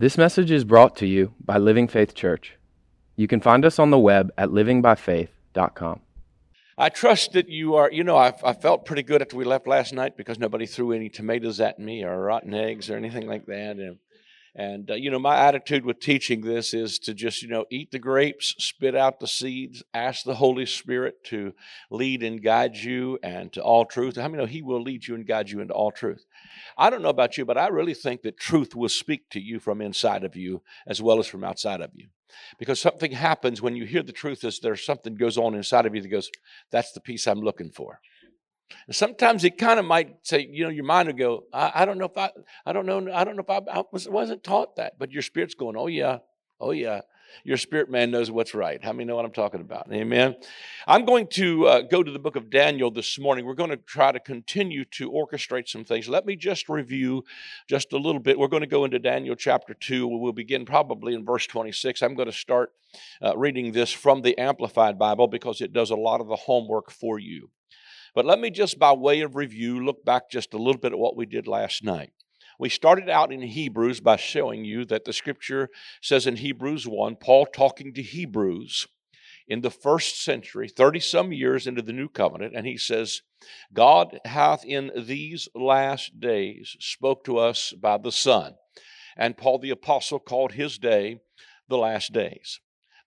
This message is brought to you by Living Faith Church. You can find us on the web at livingbyfaith.com. I trust that you are, you know, I, I felt pretty good after we left last night because nobody threw any tomatoes at me or rotten eggs or anything like that. And, and uh, you know, my attitude with teaching this is to just, you know, eat the grapes, spit out the seeds, ask the Holy Spirit to lead and guide you and to all truth. How many know He will lead you and guide you into all truth? I don't know about you, but I really think that truth will speak to you from inside of you as well as from outside of you. Because something happens when you hear the truth is there's something goes on inside of you that goes, that's the peace I'm looking for. And sometimes it kind of might say, you know, your mind will go, I, I don't know if I, I don't know, I don't know if I, I was, wasn't taught that, but your spirit's going, oh yeah, oh yeah, your spirit man knows what's right. How many know what I'm talking about? Amen. I'm going to uh, go to the book of Daniel this morning. We're going to try to continue to orchestrate some things. Let me just review just a little bit. We're going to go into Daniel chapter 2. We'll begin probably in verse 26. I'm going to start uh, reading this from the Amplified Bible because it does a lot of the homework for you. But let me just, by way of review, look back just a little bit at what we did last night. We started out in Hebrews by showing you that the scripture says in Hebrews 1, Paul talking to Hebrews in the first century, 30 some years into the new covenant, and he says, God hath in these last days spoke to us by the Son. And Paul the Apostle called his day the last days.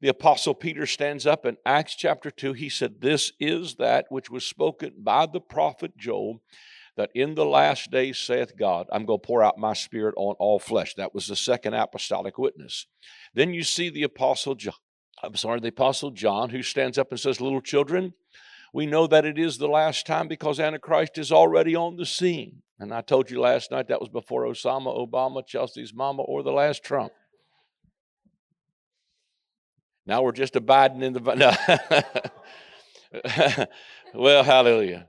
The Apostle Peter stands up in Acts chapter 2. He said, This is that which was spoken by the prophet Joel that in the last days saith God, I'm going to pour out my spirit on all flesh. That was the second apostolic witness. Then you see the apostle John, I'm sorry, the apostle John, who stands up and says, Little children, we know that it is the last time because Antichrist is already on the scene. And I told you last night that was before Osama, Obama, Chelsea's mama, or the last Trump. Now we're just abiding in the. No. well, hallelujah.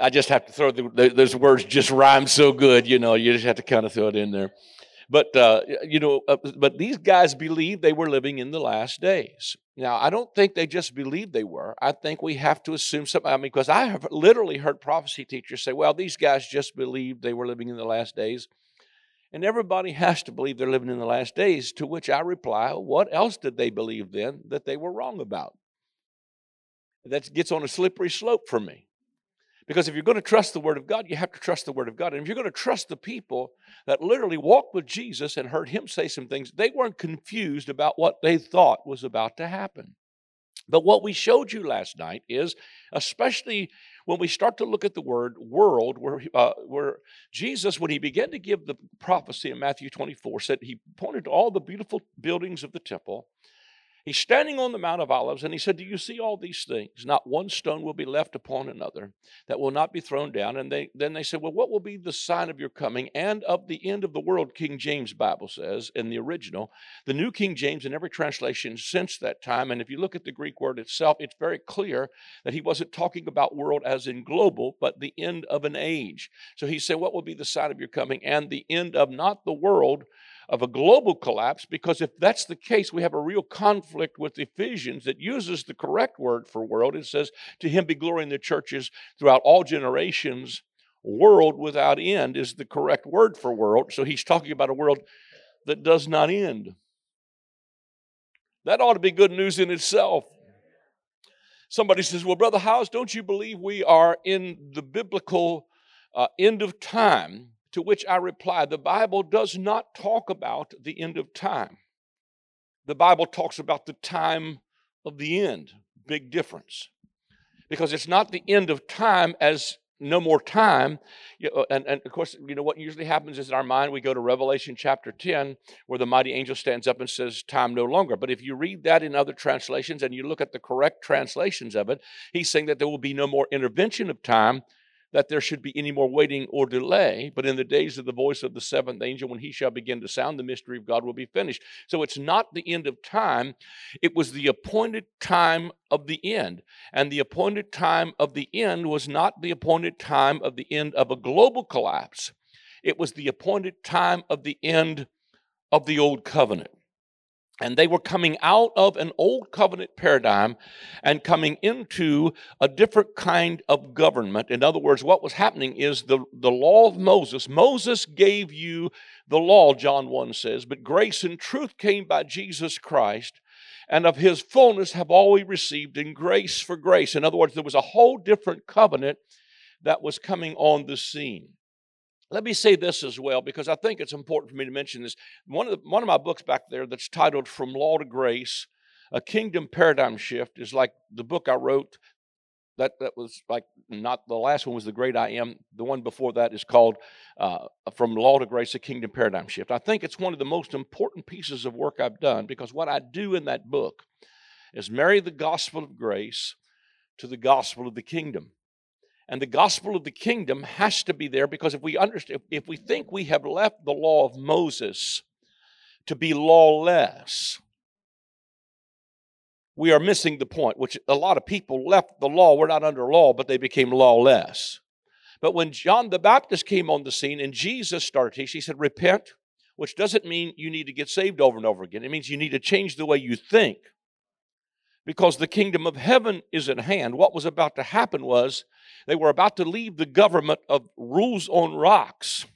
I just have to throw the, those words just rhyme so good, you know, you just have to kind of throw it in there. But, uh, you know, uh, but these guys believed they were living in the last days. Now, I don't think they just believed they were. I think we have to assume something. I mean, because I have literally heard prophecy teachers say, well, these guys just believed they were living in the last days. And everybody has to believe they're living in the last days, to which I reply, what else did they believe then that they were wrong about? That gets on a slippery slope for me. Because if you're going to trust the Word of God, you have to trust the Word of God. And if you're going to trust the people that literally walked with Jesus and heard Him say some things, they weren't confused about what they thought was about to happen. But what we showed you last night is, especially when we start to look at the word world, where, uh, where Jesus, when he began to give the prophecy in Matthew 24, said he pointed to all the beautiful buildings of the temple He's standing on the Mount of Olives and he said, Do you see all these things? Not one stone will be left upon another that will not be thrown down. And they, then they said, Well, what will be the sign of your coming and of the end of the world? King James Bible says in the original. The New King James in every translation since that time. And if you look at the Greek word itself, it's very clear that he wasn't talking about world as in global, but the end of an age. So he said, What will be the sign of your coming and the end of not the world? Of a global collapse because if that's the case, we have a real conflict with Ephesians that uses the correct word for world. It says, To him be glory in the churches throughout all generations. World without end is the correct word for world. So he's talking about a world that does not end. That ought to be good news in itself. Somebody says, Well, Brother House, don't you believe we are in the biblical uh, end of time? To which I reply, the Bible does not talk about the end of time. The Bible talks about the time of the end. Big difference. Because it's not the end of time as no more time. Uh, and, and of course, you know what usually happens is in our mind, we go to Revelation chapter 10, where the mighty angel stands up and says, Time no longer. But if you read that in other translations and you look at the correct translations of it, he's saying that there will be no more intervention of time that there should be any more waiting or delay, but in the days of the voice of the seventh angel, when he shall begin to sound, the mystery of God will be finished. So it's not the end of time, it was the appointed time of the end. And the appointed time of the end was not the appointed time of the end of a global collapse, it was the appointed time of the end of the old covenant. And they were coming out of an old covenant paradigm and coming into a different kind of government. In other words, what was happening is the, the law of Moses, Moses gave you the law, John 1 says, but grace and truth came by Jesus Christ, and of his fullness have all we received in grace for grace. In other words, there was a whole different covenant that was coming on the scene. Let me say this as well, because I think it's important for me to mention this. One of, the, one of my books back there that's titled From Law to Grace, A Kingdom Paradigm Shift, is like the book I wrote that that was like not the last one was the great I am. The one before that is called uh, From Law to Grace: A Kingdom Paradigm Shift. I think it's one of the most important pieces of work I've done because what I do in that book is marry the gospel of grace to the gospel of the kingdom. And the gospel of the kingdom has to be there because if we understand, if we think we have left the law of Moses to be lawless, we are missing the point, which a lot of people left the law. We're not under law, but they became lawless. But when John the Baptist came on the scene and Jesus started teaching, he said, Repent, which doesn't mean you need to get saved over and over again. It means you need to change the way you think because the kingdom of heaven is at hand. What was about to happen was they were about to leave the government of rules on rocks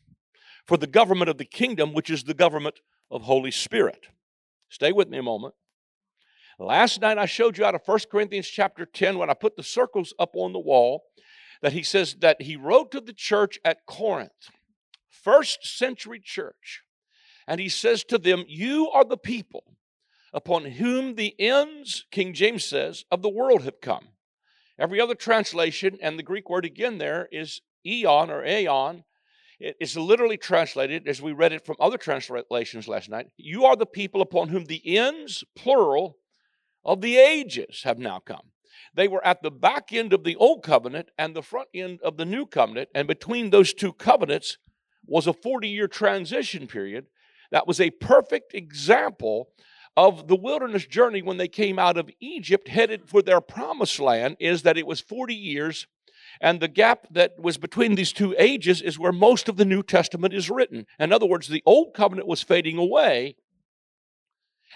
for the government of the kingdom, which is the government of Holy Spirit. Stay with me a moment. Last night I showed you out of 1 Corinthians chapter 10 when I put the circles up on the wall that he says that he wrote to the church at Corinth, first century church, and he says to them, You are the people upon whom the ends, King James says, of the world have come. Every other translation, and the Greek word again there is eon or aeon, it is literally translated as we read it from other translations last night. You are the people upon whom the ends, plural, of the ages have now come. They were at the back end of the old covenant and the front end of the new covenant, and between those two covenants was a 40 year transition period. That was a perfect example of the wilderness journey when they came out of Egypt headed for their promised land is that it was 40 years and the gap that was between these two ages is where most of the New Testament is written. In other words, the old covenant was fading away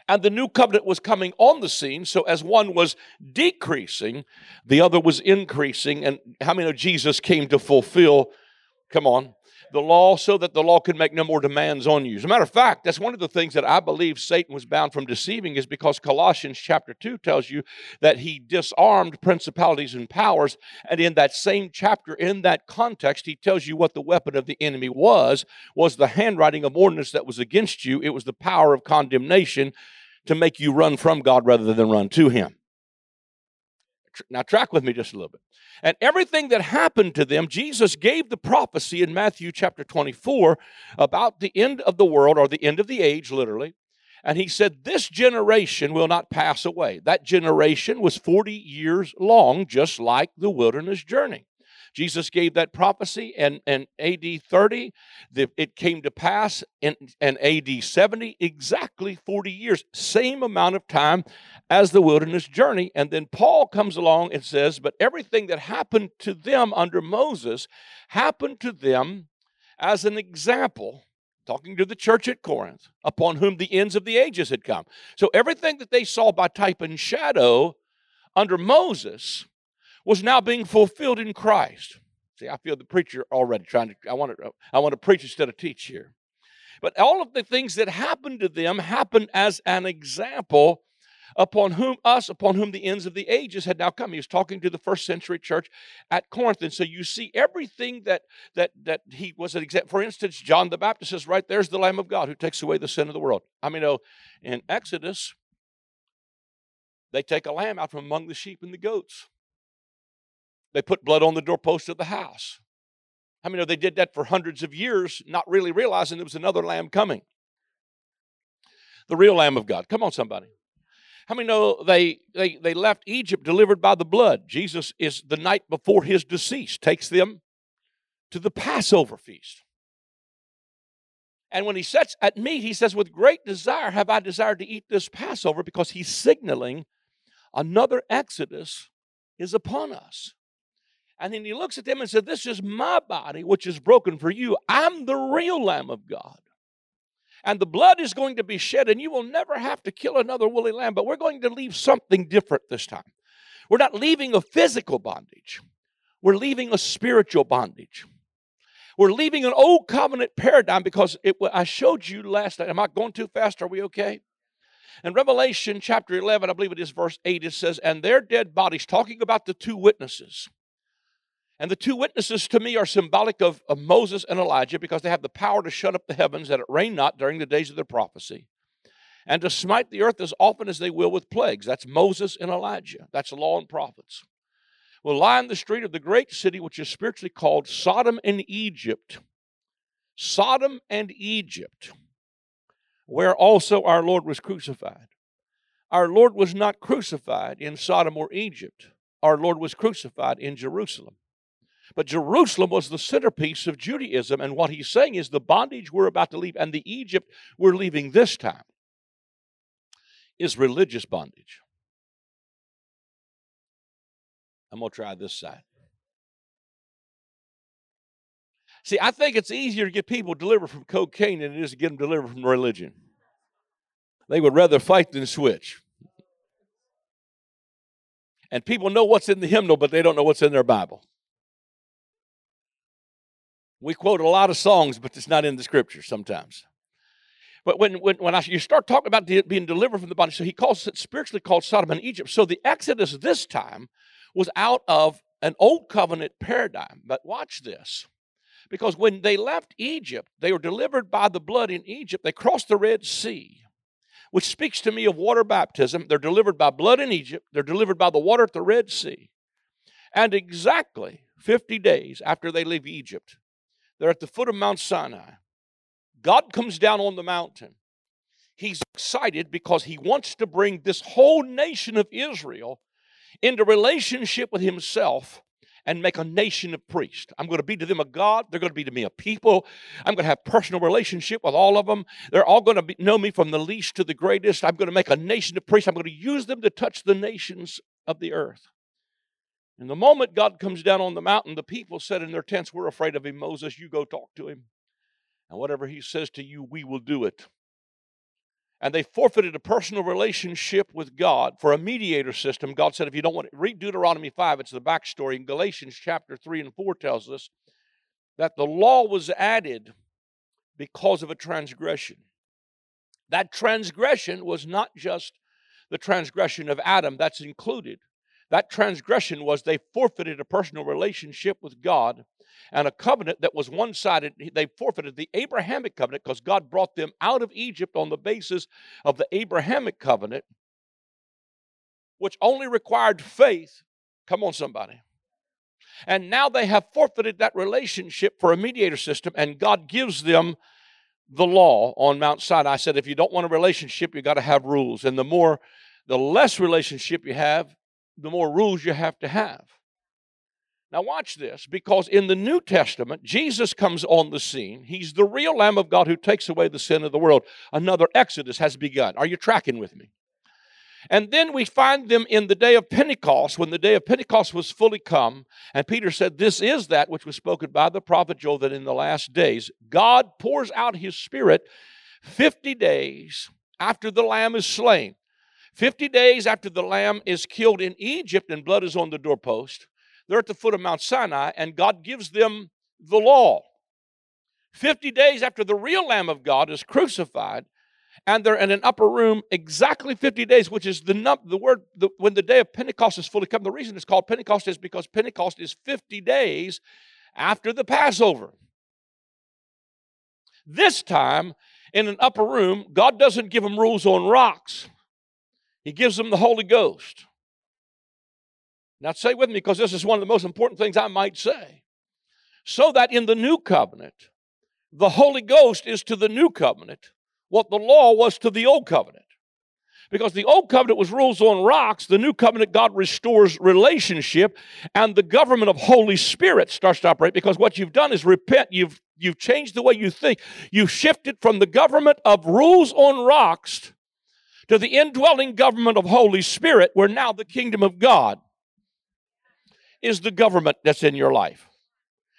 and the new covenant was coming on the scene. So as one was decreasing, the other was increasing. And how many know Jesus came to fulfill, come on, the law so that the law could make no more demands on you. As a matter of fact, that's one of the things that I believe Satan was bound from deceiving is because Colossians chapter 2 tells you that he disarmed principalities and powers. And in that same chapter, in that context, he tells you what the weapon of the enemy was, was the handwriting of ordinance that was against you. It was the power of condemnation to make you run from God rather than run to Him. Now, track with me just a little bit. And everything that happened to them, Jesus gave the prophecy in Matthew chapter 24 about the end of the world or the end of the age, literally. And he said, This generation will not pass away. That generation was 40 years long, just like the wilderness journey. Jesus gave that prophecy and, and AD 30. The, it came to pass in, in AD 70, exactly 40 years, same amount of time as the wilderness journey. And then Paul comes along and says, But everything that happened to them under Moses happened to them as an example talking to the church at Corinth, upon whom the ends of the ages had come. So everything that they saw by type and shadow under Moses was now being fulfilled in Christ. See, I feel the preacher already trying to, I want to, I want to preach instead of teach here. But all of the things that happened to them happened as an example upon whom us, upon whom the ends of the ages had now come. He was talking to the first century church at Corinth. And so you see everything that that that he was an example. For instance, John the Baptist says, right there's the Lamb of God who takes away the sin of the world. I mean, oh, in Exodus, they take a lamb out from among the sheep and the goats. They put blood on the doorpost of the house. I mean, they did that for hundreds of years, not really realizing there was another lamb coming. The real Lamb of God. Come on, somebody. How many know they, they, they left Egypt delivered by the blood? Jesus is the night before his decease, takes them to the Passover feast. And when he sets at meat, he says, With great desire have I desired to eat this Passover because he's signaling another Exodus is upon us. And then he looks at them and said, This is my body, which is broken for you. I'm the real Lamb of God. And the blood is going to be shed, and you will never have to kill another woolly lamb, but we're going to leave something different this time. We're not leaving a physical bondage, we're leaving a spiritual bondage. We're leaving an old covenant paradigm because it, I showed you last night. Am I going too fast? Are we okay? In Revelation chapter 11, I believe it is verse 8, it says, And their dead bodies, talking about the two witnesses. And the two witnesses to me are symbolic of, of Moses and Elijah because they have the power to shut up the heavens that it rain not during the days of their prophecy and to smite the earth as often as they will with plagues. That's Moses and Elijah. That's law and prophets. Will lie in the street of the great city, which is spiritually called Sodom and Egypt. Sodom and Egypt, where also our Lord was crucified. Our Lord was not crucified in Sodom or Egypt. Our Lord was crucified in Jerusalem. But Jerusalem was the centerpiece of Judaism, and what he's saying is the bondage we're about to leave and the Egypt we're leaving this time is religious bondage. I'm going to try this side. See, I think it's easier to get people delivered from cocaine than it is to get them delivered from religion. They would rather fight than switch. And people know what's in the hymnal, but they don't know what's in their Bible. We quote a lot of songs, but it's not in the scripture sometimes. But when, when, when I, you start talking about being delivered from the body, so he calls it spiritually called Sodom and Egypt. So the Exodus this time was out of an old covenant paradigm. But watch this. Because when they left Egypt, they were delivered by the blood in Egypt. They crossed the Red Sea, which speaks to me of water baptism. They're delivered by blood in Egypt, they're delivered by the water at the Red Sea. And exactly 50 days after they leave Egypt, they're at the foot of Mount Sinai. God comes down on the mountain. He's excited because he wants to bring this whole nation of Israel into relationship with himself and make a nation of priests. I'm going to be to them a God. They're going to be to me a people. I'm going to have personal relationship with all of them. They're all going to be, know me from the least to the greatest. I'm going to make a nation of priests. I'm going to use them to touch the nations of the earth. And the moment God comes down on the mountain, the people said in their tents, We're afraid of him, Moses. You go talk to him. And whatever he says to you, we will do it. And they forfeited a personal relationship with God for a mediator system. God said, if you don't want to read Deuteronomy 5, it's the backstory. In Galatians chapter 3 and 4 tells us that the law was added because of a transgression. That transgression was not just the transgression of Adam, that's included. That transgression was they forfeited a personal relationship with God and a covenant that was one sided. They forfeited the Abrahamic covenant because God brought them out of Egypt on the basis of the Abrahamic covenant, which only required faith. Come on, somebody. And now they have forfeited that relationship for a mediator system, and God gives them the law on Mount Sinai. I said, if you don't want a relationship, you got to have rules. And the more, the less relationship you have, the more rules you have to have. Now, watch this, because in the New Testament, Jesus comes on the scene. He's the real Lamb of God who takes away the sin of the world. Another Exodus has begun. Are you tracking with me? And then we find them in the day of Pentecost, when the day of Pentecost was fully come. And Peter said, This is that which was spoken by the prophet Joel that in the last days God pours out his Spirit 50 days after the Lamb is slain. 50 days after the lamb is killed in Egypt and blood is on the doorpost, they're at the foot of Mount Sinai and God gives them the law. 50 days after the real Lamb of God is crucified, and they're in an upper room exactly 50 days, which is the, num- the word the, when the day of Pentecost is fully come. The reason it's called Pentecost is because Pentecost is 50 days after the Passover. This time, in an upper room, God doesn't give them rules on rocks. He gives them the Holy Ghost. Now, say with me, because this is one of the most important things I might say. So that in the new covenant, the Holy Ghost is to the new covenant what the law was to the old covenant. Because the old covenant was rules on rocks, the new covenant, God restores relationship, and the government of Holy Spirit starts to operate. Because what you've done is repent, you've, you've changed the way you think. You've shifted from the government of rules on rocks to the indwelling government of Holy Spirit, where now the kingdom of God is the government that's in your life.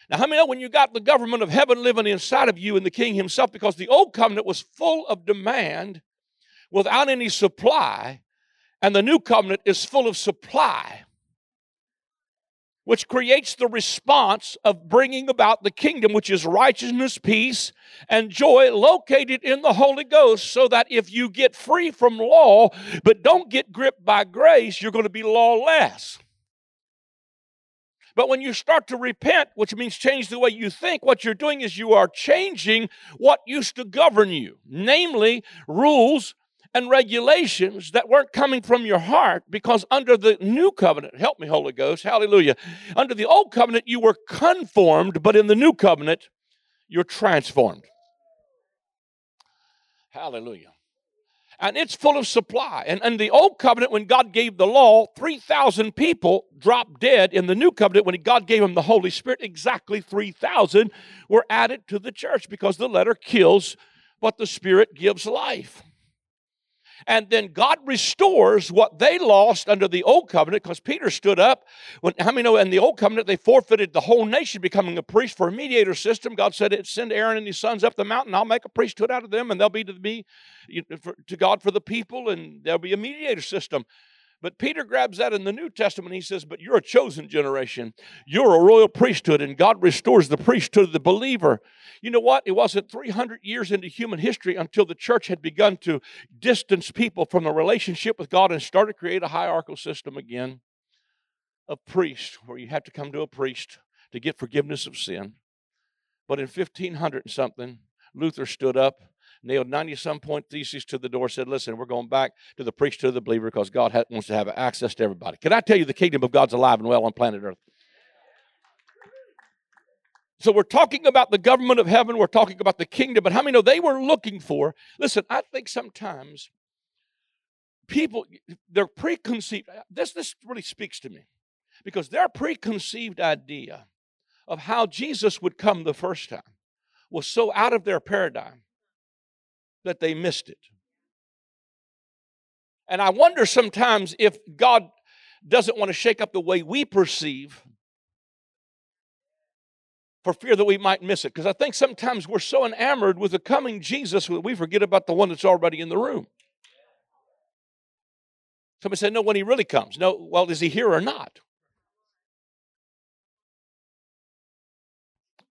Now, how many know when you got the government of heaven living inside of you and the king himself? Because the old covenant was full of demand without any supply, and the new covenant is full of supply which creates the response of bringing about the kingdom, which is righteousness, peace, and joy located in the Holy Ghost, so that if you get free from law, but don't get gripped by grace, you're going to be lawless. But when you start to repent, which means change the way you think, what you're doing is you are changing what used to govern you, namely rules and regulations that weren't coming from your heart because under the new covenant, help me, Holy Ghost, hallelujah. Under the old covenant, you were conformed, but in the new covenant, you're transformed. Hallelujah. And it's full of supply. And in the old covenant, when God gave the law, 3,000 people dropped dead. In the new covenant, when God gave them the Holy Spirit, exactly 3,000 were added to the church because the letter kills, but the Spirit gives life. And then God restores what they lost under the old covenant because Peter stood up. When, how many know in the old covenant they forfeited the whole nation becoming a priest for a mediator system? God said, Send Aaron and his sons up the mountain, I'll make a priesthood out of them, and they'll be to me, to God for the people, and there'll be a mediator system. But Peter grabs that in the New Testament. He says, But you're a chosen generation. You're a royal priesthood, and God restores the priesthood of the believer. You know what? It wasn't 300 years into human history until the church had begun to distance people from the relationship with God and started to create a hierarchical system again of priests, where you have to come to a priest to get forgiveness of sin. But in 1500 and something, Luther stood up nailed 90 some point theses to the door, said, Listen, we're going back to the priesthood of the believer because God wants to have access to everybody. Can I tell you the kingdom of God's alive and well on planet Earth? So we're talking about the government of heaven, we're talking about the kingdom, but how many know they were looking for? Listen, I think sometimes people, their preconceived, uh, this, this really speaks to me because their preconceived idea of how Jesus would come the first time was so out of their paradigm that they missed it. And I wonder sometimes if God doesn't want to shake up the way we perceive for fear that we might miss it. Because I think sometimes we're so enamored with the coming Jesus that we forget about the one that's already in the room. Somebody said, No, when he really comes. No, well, is he here or not?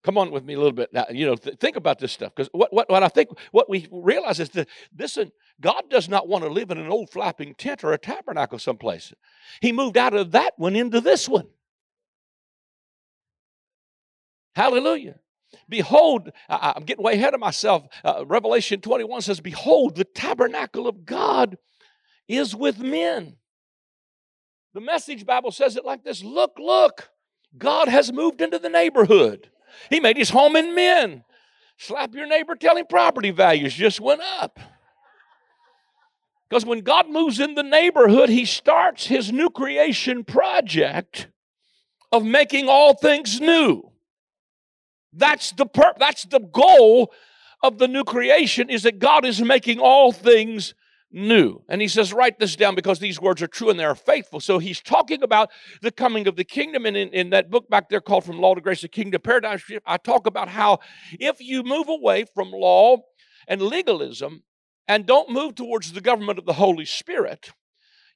Come on with me a little bit now. You know, th- think about this stuff because what, what, what I think what we realize is that listen, God does not want to live in an old flapping tent or a tabernacle someplace. He moved out of that one into this one. Hallelujah. Behold, I, am getting way ahead of myself. Uh, Revelation 21 says, Behold, the tabernacle of God is with men. The message Bible says it like this Look, look, God has moved into the neighborhood. He made his home in men. Slap your neighbor, tell him property values just went up. Because when God moves in the neighborhood, he starts his new creation project of making all things new. That's the pur- that's the goal of the new creation is that God is making all things new. And he says, write this down because these words are true and they are faithful. So he's talking about the coming of the kingdom. And in, in that book back there called From Law to Grace, the Kingdom Paradigm I talk about how if you move away from law and legalism and don't move towards the government of the Holy Spirit,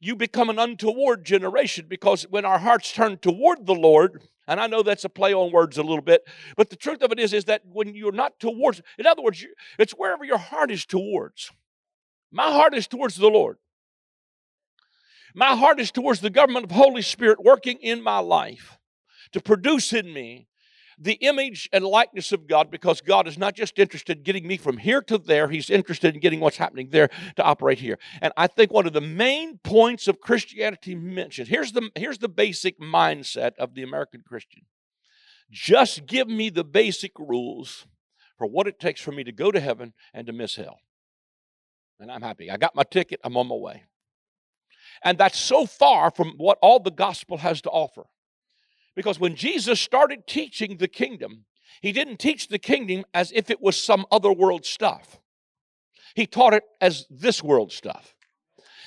you become an untoward generation because when our hearts turn toward the Lord, and I know that's a play on words a little bit, but the truth of it is, is that when you're not towards, in other words, it's wherever your heart is towards. My heart is towards the Lord. My heart is towards the government of Holy Spirit working in my life to produce in me the image and likeness of God because God is not just interested in getting me from here to there, He's interested in getting what's happening there to operate here. And I think one of the main points of Christianity mentioned here's the, here's the basic mindset of the American Christian just give me the basic rules for what it takes for me to go to heaven and to miss hell and I'm happy. I got my ticket, I'm on my way. And that's so far from what all the gospel has to offer. Because when Jesus started teaching the kingdom, he didn't teach the kingdom as if it was some other world stuff. He taught it as this world stuff.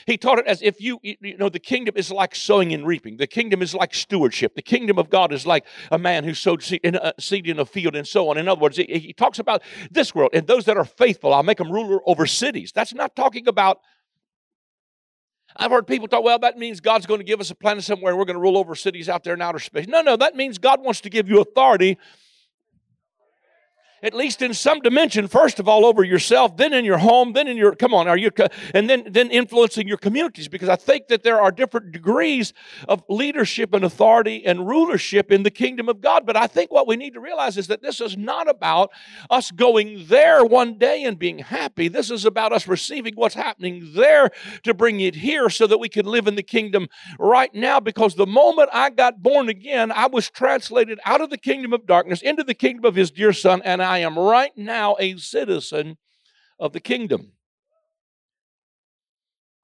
He taught it as if you, you know, the kingdom is like sowing and reaping. The kingdom is like stewardship. The kingdom of God is like a man who sowed seed in a, seed in a field and so on. In other words, he, he talks about this world and those that are faithful, I'll make them ruler over cities. That's not talking about I've heard people talk, well, that means God's going to give us a planet somewhere and we're going to rule over cities out there in outer space. No, no, that means God wants to give you authority at least in some dimension, first of all, over yourself, then in your home, then in your, come on, are you, and then, then influencing your communities. Because I think that there are different degrees of leadership and authority and rulership in the kingdom of God. But I think what we need to realize is that this is not about us going there one day and being happy. This is about us receiving what's happening there to bring it here so that we can live in the kingdom right now. Because the moment I got born again, I was translated out of the kingdom of darkness into the kingdom of his dear son, and I I am right now a citizen of the kingdom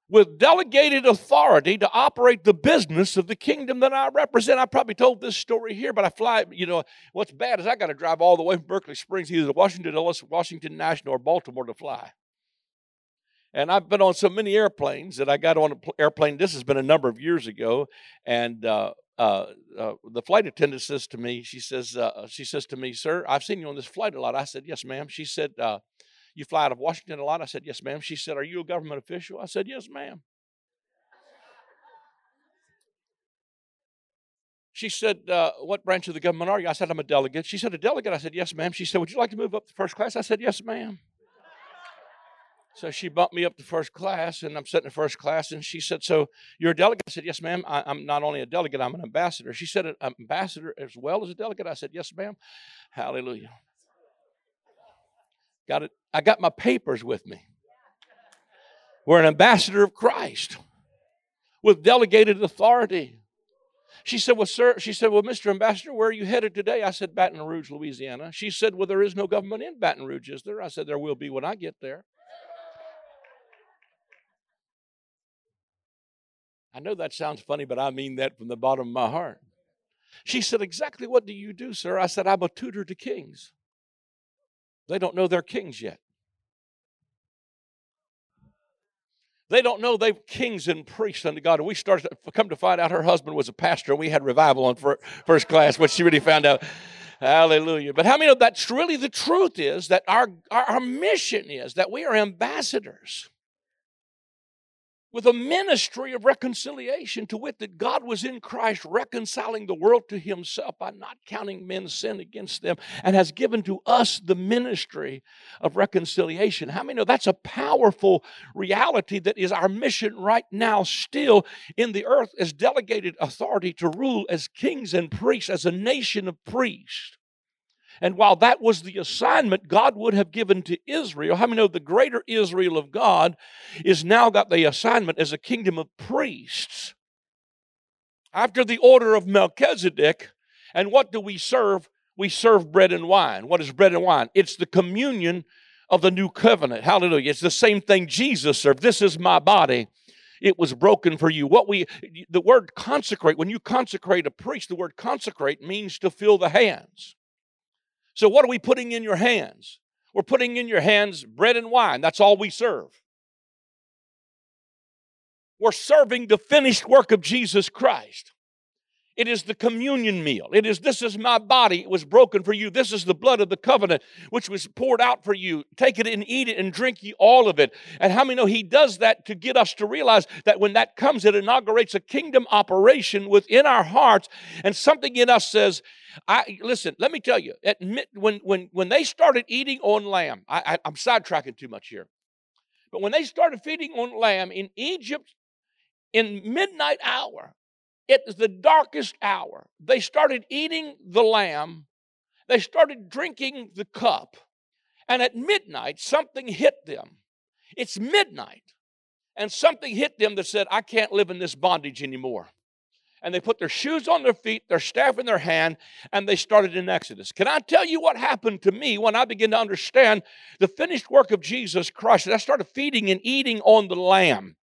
with delegated authority to operate the business of the kingdom that I represent. I probably told this story here, but I fly, you know, what's bad is I got to drive all the way from Berkeley Springs, either to Washington, Washington National, or Baltimore to fly. And I've been on so many airplanes that I got on an airplane. This has been a number of years ago, and uh, uh, uh, the flight attendant says to me, she says, uh, she says to me, sir, I've seen you on this flight a lot. I said, yes, ma'am. She said, uh, you fly out of Washington a lot? I said, yes, ma'am. She said, are you a government official? I said, yes, ma'am. She said, uh, What branch of the government are you? I said, I'm a delegate. She said, A delegate? I said, Yes, ma'am. She said, Would you like to move up to first class? I said, Yes, ma'am. So she bumped me up to first class, and I'm sitting in first class. And she said, "So you're a delegate?" I said, "Yes, ma'am. I, am not only a delegate, I'm an ambassador." She said, "An ambassador as well as a delegate?" I said, "Yes, ma'am." Hallelujah. Got it. I got my papers with me. We're an ambassador of Christ with delegated authority. She said, Well, sir, she said, Well, Mr. Ambassador, where are you headed today? I said, Baton Rouge, Louisiana. She said, Well, there is no government in Baton Rouge, is there? I said, There will be when I get there. I know that sounds funny, but I mean that from the bottom of my heart. She said, Exactly what do you do, sir? I said, I'm a tutor to kings. They don't know they're kings yet. They don't know they're kings and priests unto God. And we started to come to find out her husband was a pastor. We had revival on first class, what she really found out. Hallelujah. But how many of that's really the truth is that our, our, our mission is that we are ambassadors with a ministry of reconciliation, to wit, that God was in Christ reconciling the world to himself by not counting men's sin against them, and has given to us the ministry of reconciliation. How many know that's a powerful reality that is our mission right now, still in the earth, as delegated authority to rule as kings and priests, as a nation of priests? And while that was the assignment God would have given to Israel, how many know the greater Israel of God is now got the assignment as a kingdom of priests? After the order of Melchizedek, and what do we serve? We serve bread and wine. What is bread and wine? It's the communion of the new covenant. Hallelujah. It's the same thing Jesus served. This is my body it was broken for you. What we, the word consecrate, when you consecrate a priest, the word consecrate means to fill the hands. So, what are we putting in your hands? We're putting in your hands bread and wine. That's all we serve. We're serving the finished work of Jesus Christ. It is the communion meal. It is, this is my body. It was broken for you. This is the blood of the covenant, which was poured out for you. Take it and eat it and drink ye all of it. And how many know he does that to get us to realize that when that comes, it inaugurates a kingdom operation within our hearts. And something in us says, I listen, let me tell you, at, when, when, when they started eating on lamb, I, I, I'm sidetracking too much here. But when they started feeding on lamb in Egypt in midnight hour, was the darkest hour. They started eating the lamb, they started drinking the cup, and at midnight, something hit them. It's midnight, and something hit them that said, I can't live in this bondage anymore. And they put their shoes on their feet, their staff in their hand, and they started in Exodus. Can I tell you what happened to me when I began to understand the finished work of Jesus Christ? I started feeding and eating on the lamb.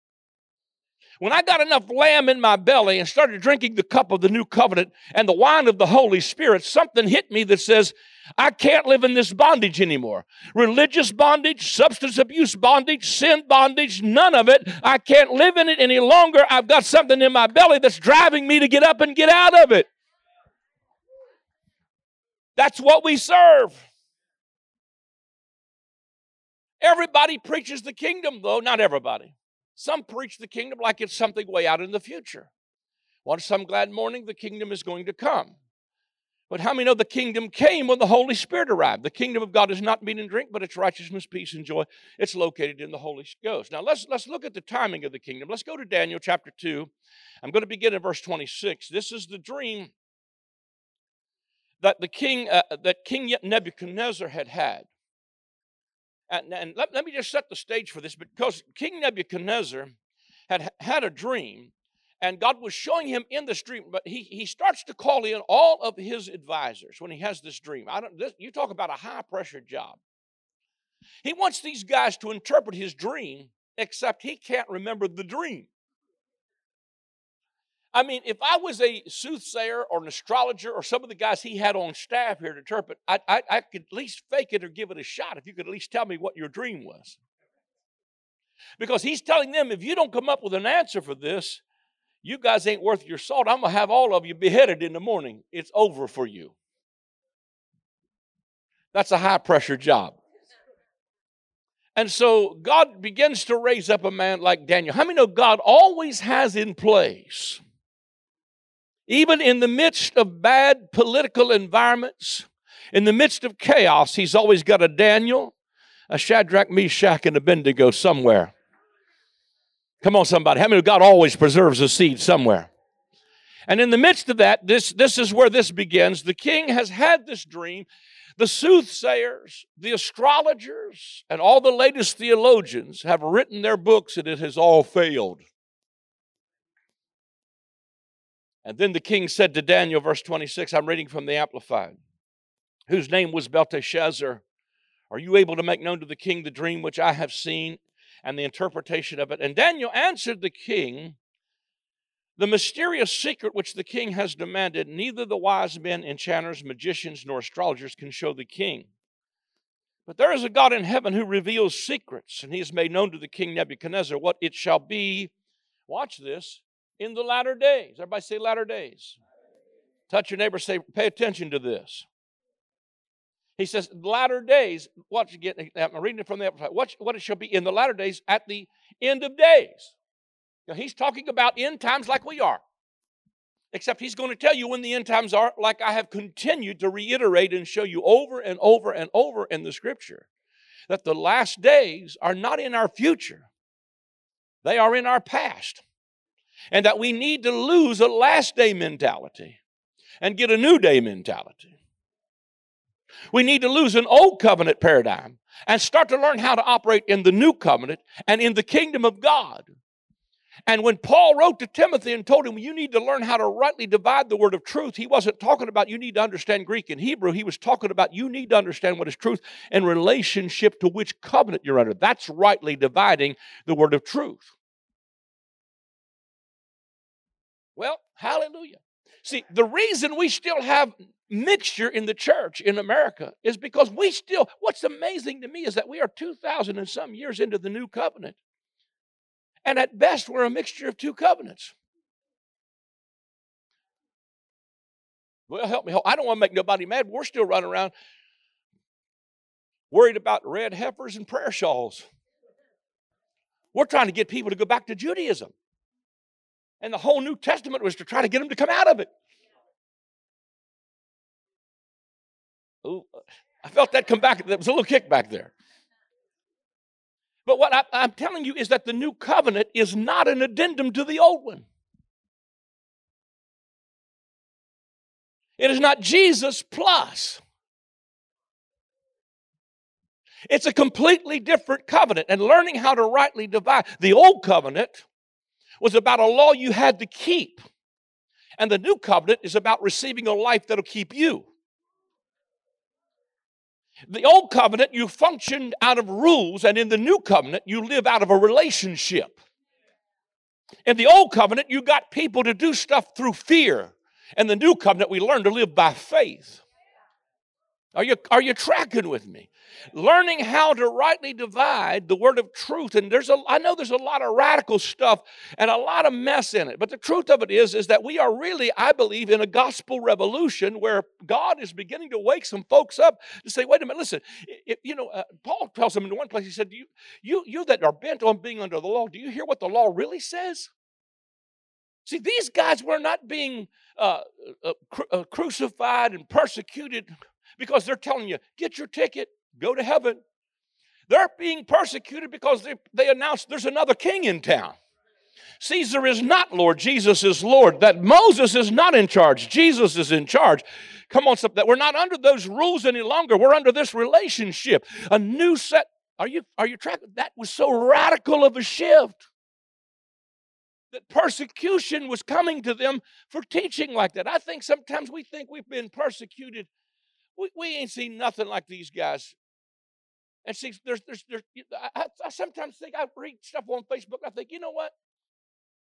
When I got enough lamb in my belly and started drinking the cup of the new covenant and the wine of the Holy Spirit, something hit me that says, I can't live in this bondage anymore. Religious bondage, substance abuse bondage, sin bondage, none of it. I can't live in it any longer. I've got something in my belly that's driving me to get up and get out of it. That's what we serve. Everybody preaches the kingdom, though, not everybody. Some preach the kingdom like it's something way out in the future. One some glad morning, the kingdom is going to come. But how many know the kingdom came when the Holy Spirit arrived? The kingdom of God is not meat and drink, but it's righteousness, peace, and joy. It's located in the Holy Ghost. Now let's let's look at the timing of the kingdom. Let's go to Daniel chapter 2. I'm going to begin in verse 26. This is the dream that the king uh, that King Nebuchadnezzar had had. And, and let, let me just set the stage for this because King Nebuchadnezzar had had a dream and God was showing him in this dream, but he, he starts to call in all of his advisors when he has this dream. I don't, this, you talk about a high pressure job. He wants these guys to interpret his dream, except he can't remember the dream. I mean, if I was a soothsayer or an astrologer or some of the guys he had on staff here to interpret, I, I, I could at least fake it or give it a shot if you could at least tell me what your dream was. Because he's telling them if you don't come up with an answer for this, you guys ain't worth your salt. I'm going to have all of you beheaded in the morning. It's over for you. That's a high pressure job. And so God begins to raise up a man like Daniel. How many know God always has in place, even in the midst of bad political environments, in the midst of chaos, He's always got a Daniel, a Shadrach, Meshach, and Abednego somewhere Come on, somebody. How many God always preserves a seed somewhere? And in the midst of that, this, this is where this begins. The king has had this dream. The soothsayers, the astrologers, and all the latest theologians have written their books, and it has all failed. And then the king said to Daniel, verse 26, I'm reading from the Amplified, whose name was Belteshazzar. Are you able to make known to the king the dream which I have seen? and the interpretation of it. And Daniel answered the king, The mysterious secret which the king has demanded, neither the wise men, enchanters, magicians, nor astrologers can show the king. But there is a God in heaven who reveals secrets, and he has made known to the king Nebuchadnezzar what it shall be. Watch this in the latter days. Everybody say latter days. Touch your neighbor, say, pay attention to this. He says, latter days, watch get, I'm reading it from the what, what it shall be in the latter days at the end of days. Now, he's talking about end times like we are. Except he's going to tell you when the end times are, like I have continued to reiterate and show you over and over and over in the scripture, that the last days are not in our future, they are in our past. And that we need to lose a last day mentality and get a new day mentality. We need to lose an old covenant paradigm and start to learn how to operate in the new covenant and in the kingdom of God. And when Paul wrote to Timothy and told him, You need to learn how to rightly divide the word of truth, he wasn't talking about you need to understand Greek and Hebrew. He was talking about you need to understand what is truth in relationship to which covenant you're under. That's rightly dividing the word of truth. Well, hallelujah. See, the reason we still have mixture in the church in America is because we still, what's amazing to me is that we are 2,000 and some years into the new covenant. And at best, we're a mixture of two covenants. Well, help me. I don't want to make nobody mad. We're still running around worried about red heifers and prayer shawls. We're trying to get people to go back to Judaism. And the whole New Testament was to try to get them to come out of it. Ooh, uh, I felt that come back. There was a little kick back there. But what I, I'm telling you is that the new covenant is not an addendum to the old one. It is not Jesus plus. It's a completely different covenant. And learning how to rightly divide. The old covenant was about a law you had to keep. And the new covenant is about receiving a life that'll keep you. The old covenant, you functioned out of rules, and in the new covenant, you live out of a relationship. In the old covenant, you got people to do stuff through fear. In the new covenant, we learn to live by faith. Are you, are you tracking with me? Learning how to rightly divide the word of truth. And there's a i know there's a lot of radical stuff and a lot of mess in it but the truth of it is is that we are really i believe in a gospel revolution where god is beginning to wake some folks up to say wait a minute listen you know uh, paul tells them in one place he said you you you that are bent on being under the law do you hear what the law really says? See these guys were not being uh, uh, cru- uh, crucified and persecuted because they're telling you get your ticket go to heaven. They're being persecuted because they, they announced there's another king in town. Caesar is not Lord, Jesus is Lord. That Moses is not in charge, Jesus is in charge. Come on, that we're not under those rules any longer. We're under this relationship. A new set. Are you are you tracking? That was so radical of a shift. That persecution was coming to them for teaching like that. I think sometimes we think we've been persecuted. We, we ain't seen nothing like these guys and see, there's, there's, there's I, I sometimes think I read stuff on Facebook. I think, you know what?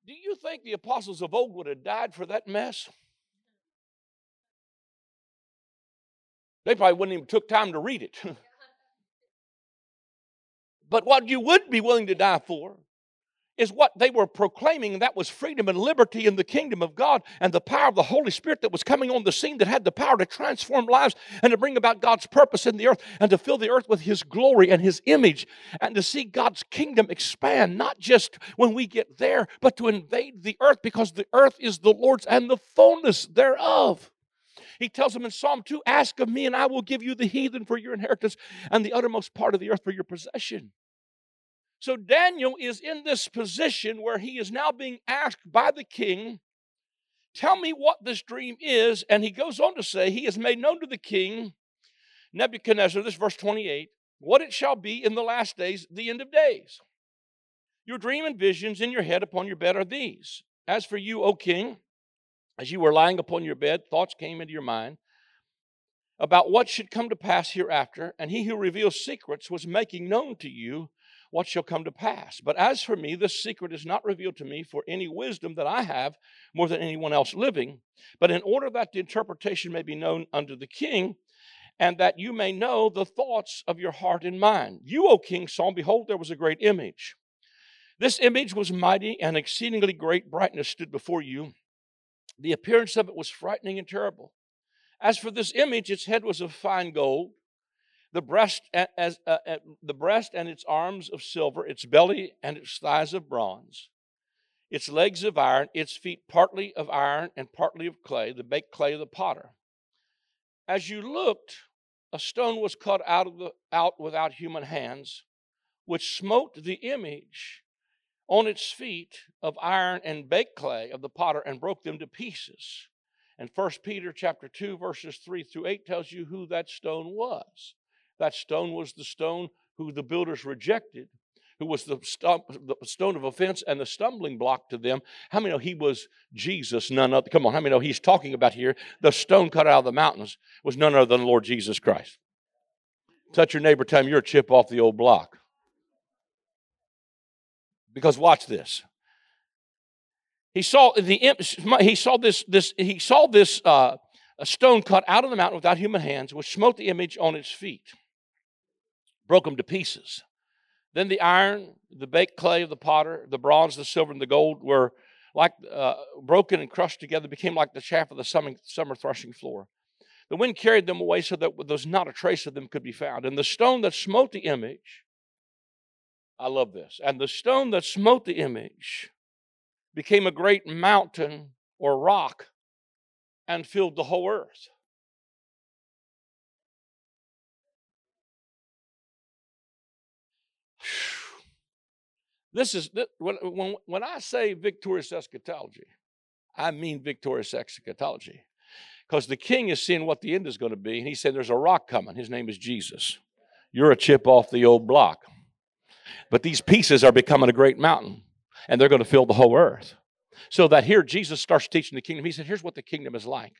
Do you think the apostles of old would have died for that mess? They probably wouldn't even took time to read it. but what you would be willing to die for is what they were proclaiming, and that was freedom and liberty in the kingdom of God and the power of the Holy Spirit that was coming on the scene that had the power to transform lives and to bring about God's purpose in the earth and to fill the earth with His glory and His image and to see God's kingdom expand, not just when we get there, but to invade the earth because the earth is the Lord's and the fullness thereof. He tells them in Psalm 2 Ask of me, and I will give you the heathen for your inheritance and the uttermost part of the earth for your possession. So Daniel is in this position where he is now being asked by the king, Tell me what this dream is. And he goes on to say, He has made known to the king, Nebuchadnezzar, this verse 28, what it shall be in the last days, the end of days. Your dream and visions in your head upon your bed are these. As for you, O king, as you were lying upon your bed, thoughts came into your mind about what should come to pass hereafter, and he who reveals secrets was making known to you what shall come to pass. But as for me, this secret is not revealed to me for any wisdom that I have more than anyone else living, but in order that the interpretation may be known unto the king, and that you may know the thoughts of your heart and mind. You, O king, saw, behold, there was a great image. This image was mighty and exceedingly great brightness stood before you. The appearance of it was frightening and terrible. As for this image, its head was of fine gold the breast as uh, uh, the breast and its arms of silver, its belly and its thighs of bronze, its legs of iron, its feet partly of iron and partly of clay, the baked clay of the potter. As you looked, a stone was cut out of the out without human hands, which smote the image on its feet of iron and baked clay of the potter and broke them to pieces. And First Peter chapter 2 verses 3 through 8 tells you who that stone was. That stone was the stone who the builders rejected, who was the, stump, the stone of offense and the stumbling block to them. How many know he was Jesus, none other? Come on, how many know he's talking about here? The stone cut out of the mountains was none other than the Lord Jesus Christ. Touch your neighbor, him you're a chip off the old block. Because watch this. He saw the he saw this this he saw this uh, a stone cut out of the mountain without human hands, which smote the image on its feet broke them to pieces. Then the iron, the baked clay of the potter, the bronze, the silver, and the gold were like uh, broken and crushed together, became like the chaff of the summer, summer threshing floor. The wind carried them away so that there was not a trace of them could be found. And the stone that smote the image, I love this, and the stone that smote the image became a great mountain or rock and filled the whole earth. This is when, when, when I say victorious eschatology, I mean victorious eschatology. Because the king is seeing what the end is going to be, and he said, There's a rock coming. His name is Jesus. You're a chip off the old block. But these pieces are becoming a great mountain, and they're going to fill the whole earth. So that here Jesus starts teaching the kingdom. He said, Here's what the kingdom is like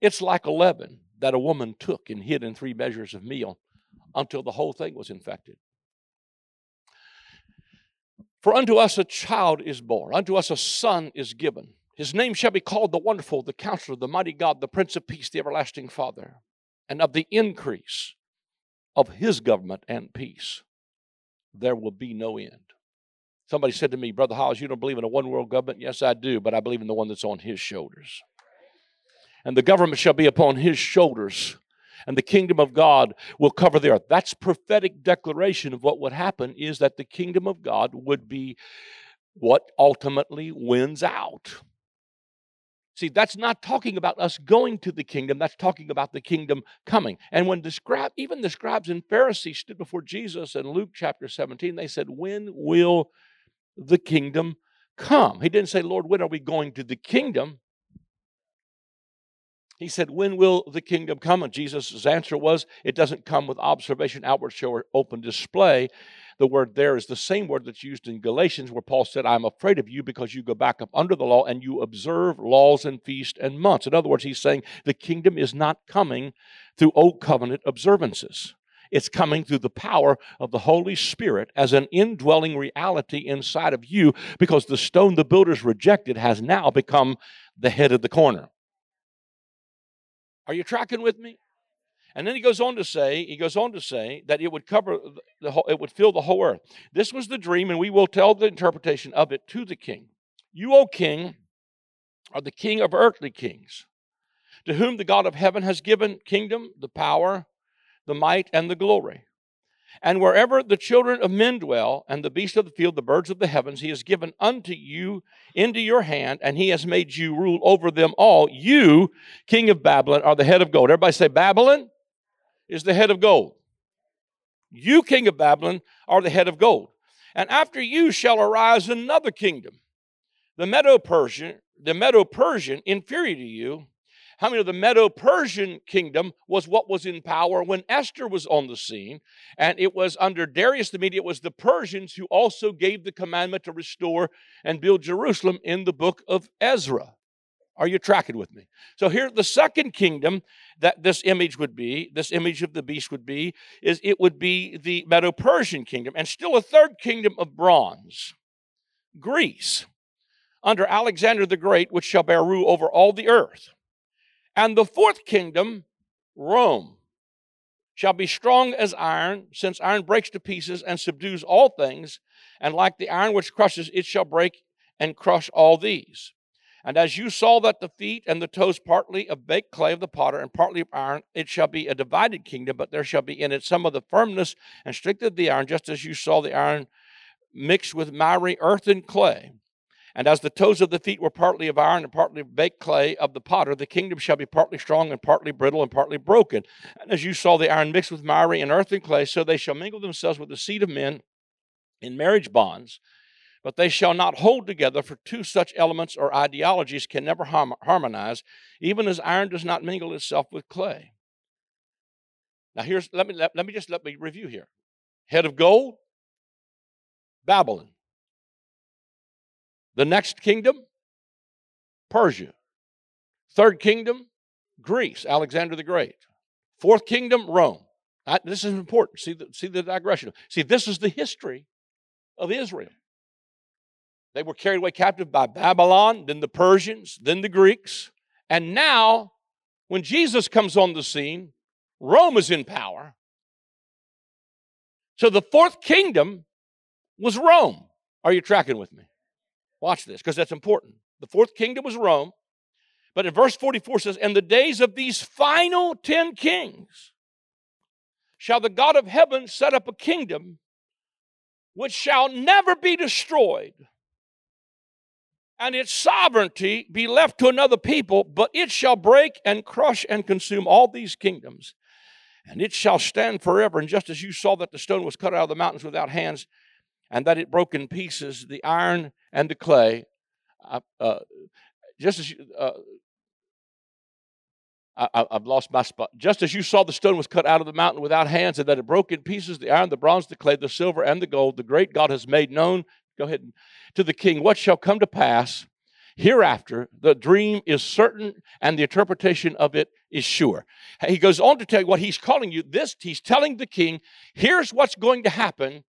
it's like a leaven that a woman took and hid in three measures of meal until the whole thing was infected. For unto us a child is born, unto us a son is given. His name shall be called the Wonderful, the Counselor, the Mighty God, the Prince of Peace, the Everlasting Father. And of the increase of his government and peace, there will be no end. Somebody said to me, Brother Hollis, you don't believe in a one world government? Yes, I do, but I believe in the one that's on his shoulders. And the government shall be upon his shoulders, and the kingdom of God will cover the earth. That's prophetic declaration of what would happen is that the kingdom of God would be what ultimately wins out. See, that's not talking about us going to the kingdom, that's talking about the kingdom coming. And when the scribe, even the scribes and Pharisees stood before Jesus in Luke chapter 17, they said, When will the kingdom come? He didn't say, Lord, when are we going to the kingdom? He said, When will the kingdom come? And Jesus' answer was, It doesn't come with observation, outward show, or open display. The word there is the same word that's used in Galatians, where Paul said, I'm afraid of you because you go back up under the law and you observe laws and feasts and months. In other words, he's saying the kingdom is not coming through old covenant observances. It's coming through the power of the Holy Spirit as an indwelling reality inside of you because the stone the builders rejected has now become the head of the corner. Are you tracking with me? And then he goes on to say, he goes on to say that it would cover the whole, it would fill the whole earth. This was the dream, and we will tell the interpretation of it to the king. You, O king, are the king of earthly kings, to whom the God of heaven has given kingdom, the power, the might, and the glory. And wherever the children of men dwell, and the beasts of the field, the birds of the heavens, he has given unto you into your hand, and he has made you rule over them all. You, king of Babylon, are the head of gold. Everybody say, Babylon is the head of gold. You, king of Babylon, are the head of gold. And after you shall arise another kingdom, the Medo Persian, the Medo Persian, inferior to you. How many of the Medo Persian kingdom was what was in power when Esther was on the scene? And it was under Darius the Mede, it was the Persians who also gave the commandment to restore and build Jerusalem in the book of Ezra. Are you tracking with me? So here, the second kingdom that this image would be, this image of the beast would be, is it would be the Medo-Persian kingdom, and still a third kingdom of bronze, Greece, under Alexander the Great, which shall bear rule over all the earth. And the fourth kingdom, Rome, shall be strong as iron, since iron breaks to pieces and subdues all things, and like the iron which crushes, it shall break and crush all these. And as you saw that the feet and the toes partly of baked clay of the potter and partly of iron, it shall be a divided kingdom, but there shall be in it some of the firmness and strength of the iron, just as you saw the iron mixed with miry earth and clay. And as the toes of the feet were partly of iron and partly of baked clay of the potter, the kingdom shall be partly strong and partly brittle and partly broken. And as you saw the iron mixed with miry and earth and clay, so they shall mingle themselves with the seed of men in marriage bonds but they shall not hold together, for two such elements or ideologies can never harmonize, even as iron does not mingle itself with clay. Now, here's let me let, let me just let me review here. Head of gold, Babylon. The next kingdom, Persia. Third kingdom, Greece, Alexander the Great. Fourth kingdom, Rome. I, this is important. See the, see the digression. See, this is the history of Israel. They were carried away captive by Babylon, then the Persians, then the Greeks. And now, when Jesus comes on the scene, Rome is in power. So the fourth kingdom was Rome. Are you tracking with me? Watch this, because that's important. The fourth kingdom was Rome. But in verse 44 says, In the days of these final ten kings shall the God of heaven set up a kingdom which shall never be destroyed and its sovereignty be left to another people, but it shall break and crush and consume all these kingdoms. And it shall stand forever. And just as you saw that the stone was cut out of the mountains without hands, and that it broke in pieces, the iron and the clay, uh, uh, just as you, uh, I, have lost my spot. Just as you saw the stone was cut out of the mountain without hands, and that it broke in pieces, the iron, the bronze, the clay, the silver, and the gold, the great God has made known Go ahead. To the king, what shall come to pass hereafter? The dream is certain and the interpretation of it is sure. He goes on to tell you what he's calling you. This, he's telling the king, here's what's going to happen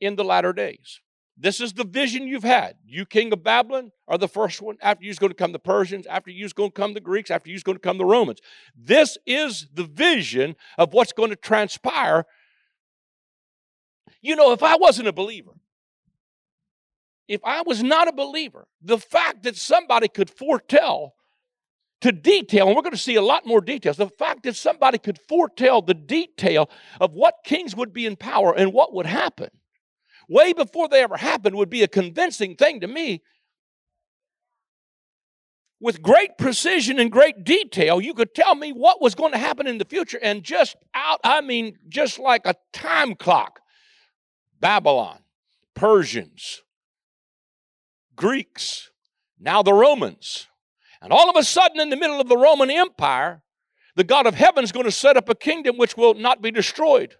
in the latter days. This is the vision you've had. You, king of Babylon, are the first one. After you's going to come the Persians. After you's going to come the Greeks. After you's going to come the Romans. This is the vision of what's going to transpire You know, if I wasn't a believer, if I was not a believer, the fact that somebody could foretell to detail, and we're going to see a lot more details, the fact that somebody could foretell the detail of what kings would be in power and what would happen way before they ever happened would be a convincing thing to me. With great precision and great detail, you could tell me what was going to happen in the future, and just out, I mean, just like a time clock. Babylon, Persians, Greeks, now the Romans. And all of a sudden, in the middle of the Roman Empire, the God of heaven is going to set up a kingdom which will not be destroyed.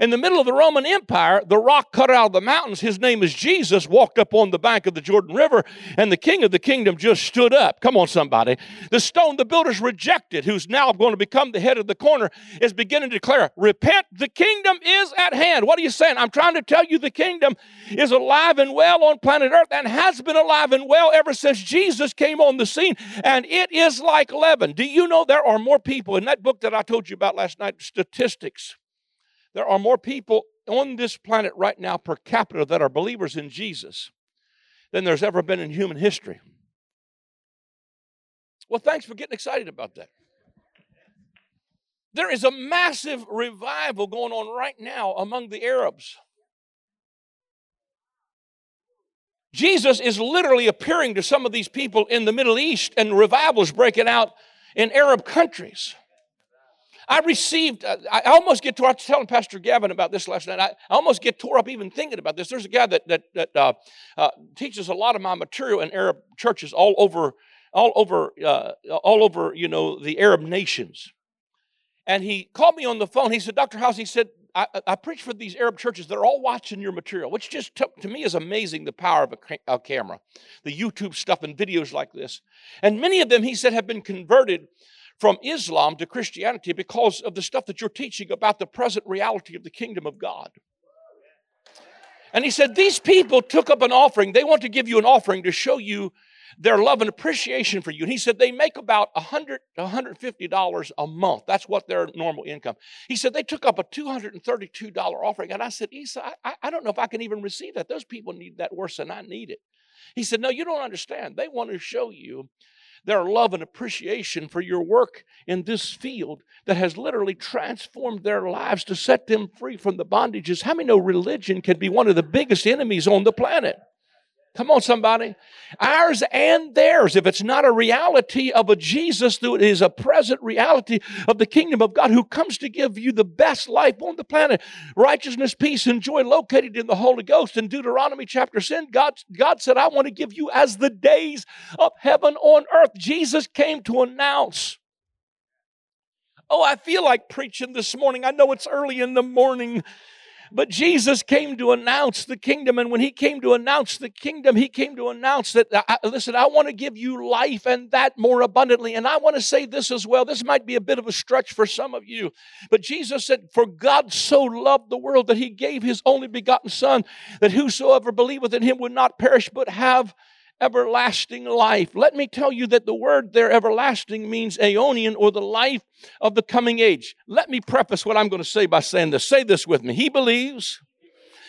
In the middle of the Roman Empire, the rock cut out of the mountains, his name is Jesus, walked up on the bank of the Jordan River, and the king of the kingdom just stood up. Come on, somebody. The stone the builders rejected, who's now going to become the head of the corner, is beginning to declare, Repent, the kingdom is at hand. What are you saying? I'm trying to tell you the kingdom is alive and well on planet Earth and has been alive and well ever since Jesus came on the scene, and it is like leaven. Do you know there are more people in that book that I told you about last night, statistics? There are more people on this planet right now per capita that are believers in Jesus than there's ever been in human history. Well, thanks for getting excited about that. There is a massive revival going on right now among the Arabs. Jesus is literally appearing to some of these people in the Middle East, and revival is breaking out in Arab countries. I received, uh, I almost get tore up, telling Pastor Gavin about this last night. I, almost get tore up even thinking about this. There's a guy that, that, that uh, uh, teaches a lot of my material in Arab churches all over, all over, uh, all over, you know, the Arab nations. And he called me on the phone. He said, Dr. House, he said, I, I preach for these Arab churches. They're all watching your material, which just to, to me is amazing the power of a, a camera, the YouTube stuff and videos like this. And many of them, he said, have been converted from Islam to Christianity because of the stuff that you're teaching about the present reality of the kingdom of God. And he said, These people took up an offering. They want to give you an offering to show you their love and appreciation for you. And he said, They make about a $100 to $150 a month. That's what their normal income. He said, They took up a $232 offering. And I said, Isa, I, I don't know if I can even receive that. Those people need that worse than I need it. He said, No, you don't understand. They want to show you their love and appreciation for your work in this field that has literally transformed their lives to set them free from the bondages. How many know religion can be one of the biggest enemies on the planet? Come on, somebody. Ours and theirs. If it's not a reality of a Jesus, it is a present reality of the kingdom of God who comes to give you the best life on the planet. Righteousness, peace, and joy located in the Holy Ghost. In Deuteronomy chapter 10, God, God said, I want to give you as the days of heaven on earth. Jesus came to announce. Oh, I feel like preaching this morning. I know it's early in the morning. But Jesus came to announce the kingdom. And when he came to announce the kingdom, he came to announce that, uh, I, listen, I want to give you life and that more abundantly. And I want to say this as well. This might be a bit of a stretch for some of you. But Jesus said, For God so loved the world that he gave his only begotten Son, that whosoever believeth in him would not perish but have everlasting life. Let me tell you that the word there, everlasting, means aeonian or the life of the coming age. Let me preface what I'm going to say by saying this. Say this with me. He believes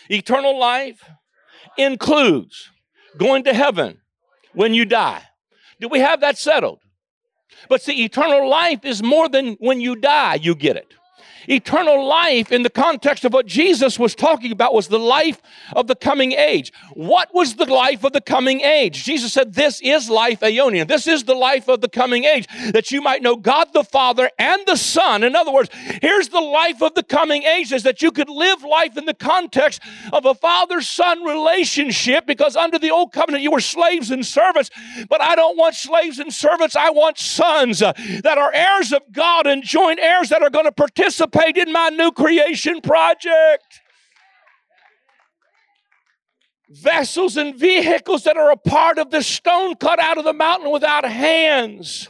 eternal life includes going to heaven when you die. Do we have that settled? But see, eternal life is more than when you die, you get it. Eternal life, in the context of what Jesus was talking about, was the life of the coming age. What was the life of the coming age? Jesus said, This is life aeonian. This is the life of the coming age, that you might know God the Father and the Son. In other words, here's the life of the coming age, is that you could live life in the context of a father son relationship, because under the old covenant you were slaves and servants. But I don't want slaves and servants, I want sons uh, that are heirs of God and joint heirs that are going to participate participate in my new creation project. Vessels and vehicles that are a part of the stone cut out of the mountain without hands.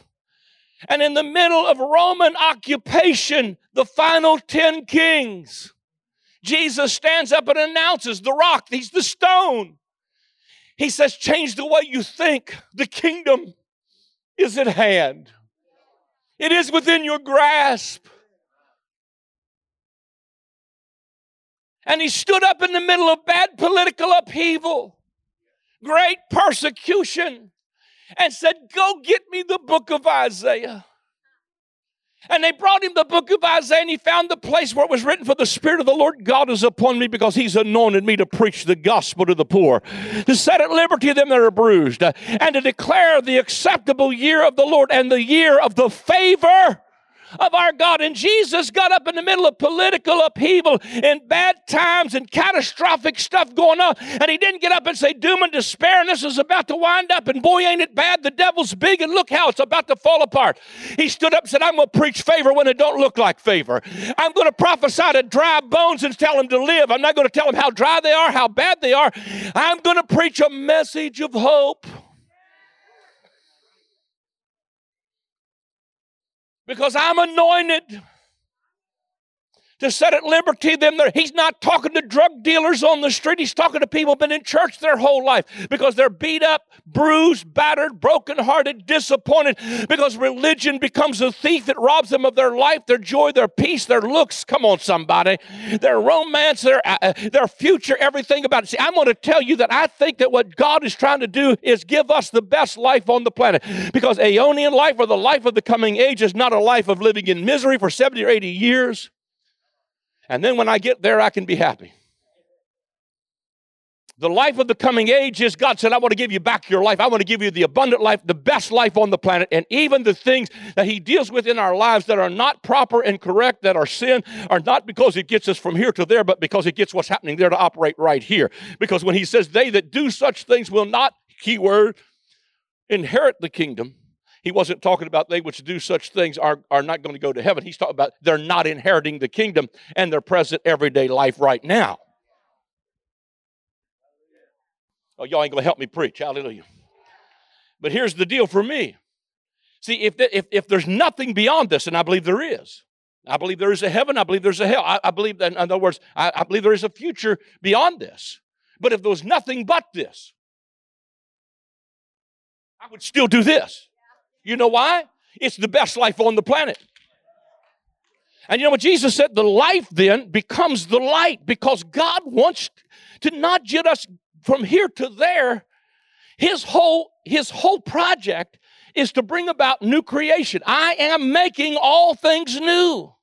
And in the middle of Roman occupation, the final 10 kings, Jesus stands up and announces the rock, he's the stone. He says, Change the way you think. The kingdom is at hand, it is within your grasp. And he stood up in the middle of bad political upheaval, great persecution, and said, Go get me the book of Isaiah. And they brought him the book of Isaiah, and he found the place where it was written, For the Spirit of the Lord God is upon me, because he's anointed me to preach the gospel to the poor, to set at liberty them that are bruised, and to declare the acceptable year of the Lord and the year of the favor of our God. And Jesus got up in the middle of political upheaval and bad times and catastrophic stuff going on. And he didn't get up and say, Doom and despair, and this is about to wind up. And boy, ain't it bad. The devil's big, and look how it's about to fall apart. He stood up and said, I'm going to preach favor when it don't look like favor. I'm going to prophesy to dry bones and tell them to live. I'm not going to tell them how dry they are, how bad they are. I'm going to preach a message of hope. Because I'm anointed to set at liberty them that he's not talking to drug dealers on the street. He's talking to people been in church their whole life because they're beat up bruised battered brokenhearted disappointed because religion becomes a thief it robs them of their life their joy their peace their looks. Come on somebody. Their romance their uh, uh their future everything about it. See i'm going to tell you that i think that what god is trying to do is give us the best life on the planet because aeonian life or the life of the coming age is not a life of living in misery for 70 or 80 years and then when I get there, I can be happy. The life of the coming age is God said, I want to give you back your life. I want to give you the abundant life, the best life on the planet. And even the things that He deals with in our lives that are not proper and correct, that are sin, are not because it gets us from here to there, but because it gets what's happening there to operate right here. Because when He says, They that do such things will not, keyword, inherit the kingdom, he wasn't talking about they which do such things are, are not going to go to heaven. He's talking about they're not inheriting the kingdom and their present everyday life right now. Oh, y'all ain't going to help me preach. Hallelujah. But here's the deal for me. See, if, the, if, if there's nothing beyond this, and I believe there is, I believe there is a heaven, I believe there's a hell. I, I believe that, in other words, I, I believe there is a future beyond this. But if there was nothing but this, I would still do this. You know why? It's the best life on the planet. And you know what Jesus said? The life then becomes the light because God wants to not get us from here to there. His whole, his whole project is to bring about new creation. I am making all things new.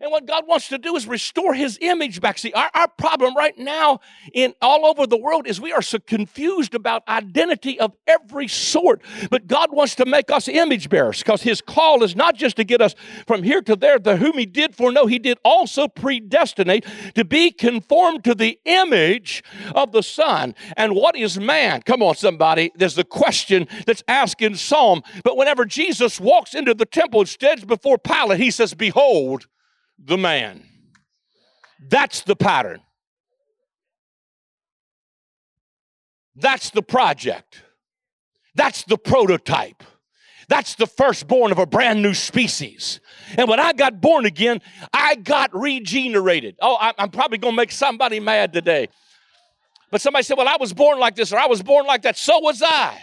And what God wants to do is restore his image back. See, our, our problem right now in all over the world is we are so confused about identity of every sort. But God wants to make us image bearers because his call is not just to get us from here to there, the whom he did for no, he did also predestinate to be conformed to the image of the Son. And what is man? Come on, somebody. There's the question that's asked in Psalm. But whenever Jesus walks into the temple and stands before Pilate, he says, Behold, the man. That's the pattern. That's the project. That's the prototype. That's the firstborn of a brand new species. And when I got born again, I got regenerated. Oh, I'm probably going to make somebody mad today. But somebody said, Well, I was born like this or I was born like that. So was I.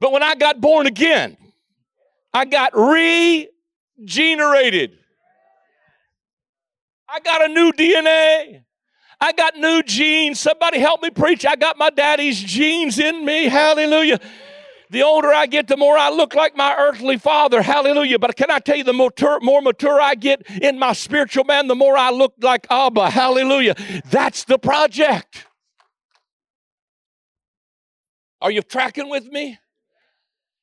But when I got born again, I got regenerated. I got a new DNA. I got new genes. Somebody help me preach. I got my daddy's genes in me. Hallelujah. The older I get, the more I look like my earthly father. Hallelujah. But can I tell you, the more mature, more mature I get in my spiritual man, the more I look like Abba. Hallelujah. That's the project. Are you tracking with me?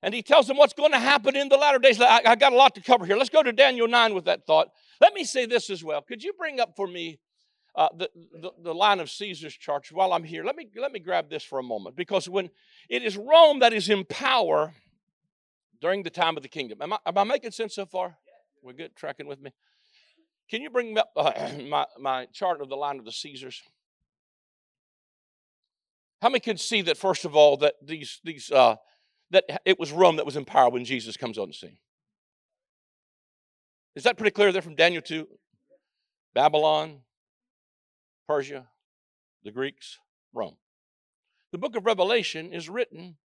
And he tells them what's going to happen in the latter days. I, I got a lot to cover here. Let's go to Daniel 9 with that thought. Let me say this as well. Could you bring up for me uh, the, the, the, line of Caesar's church while I'm here? Let me, let me grab this for a moment because when it is Rome that is in power during the time of the kingdom. Am I, am I making sense so far? We're good tracking with me? Can you bring up uh, my, my chart of the line of the Caesars? How many can see that, first of all, that these, these uh, that it was Rome that was in power when Jesus comes on the scene. Is that pretty clear there from Daniel 2? Babylon, Persia, the Greeks, Rome. The book of Revelation is written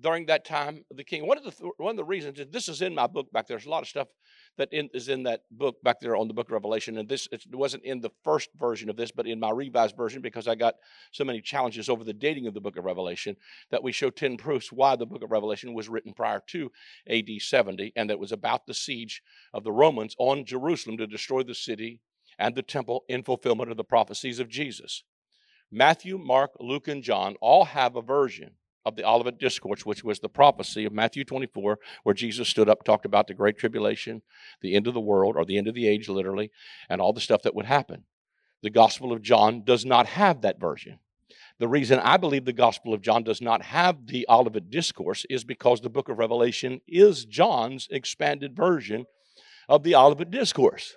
during that time of the king. One of the one of the reasons this is in my book back there. There's a lot of stuff that in, is in that book back there on the book of Revelation. And this it wasn't in the first version of this, but in my revised version because I got so many challenges over the dating of the book of Revelation that we show 10 proofs why the book of Revelation was written prior to AD 70 and that was about the siege of the Romans on Jerusalem to destroy the city and the temple in fulfillment of the prophecies of Jesus. Matthew, Mark, Luke, and John all have a version of the Olivet Discourse, which was the prophecy of Matthew 24, where Jesus stood up, talked about the Great Tribulation, the end of the world, or the end of the age, literally, and all the stuff that would happen. The Gospel of John does not have that version. The reason I believe the Gospel of John does not have the Olivet Discourse is because the book of Revelation is John's expanded version of the Olivet Discourse.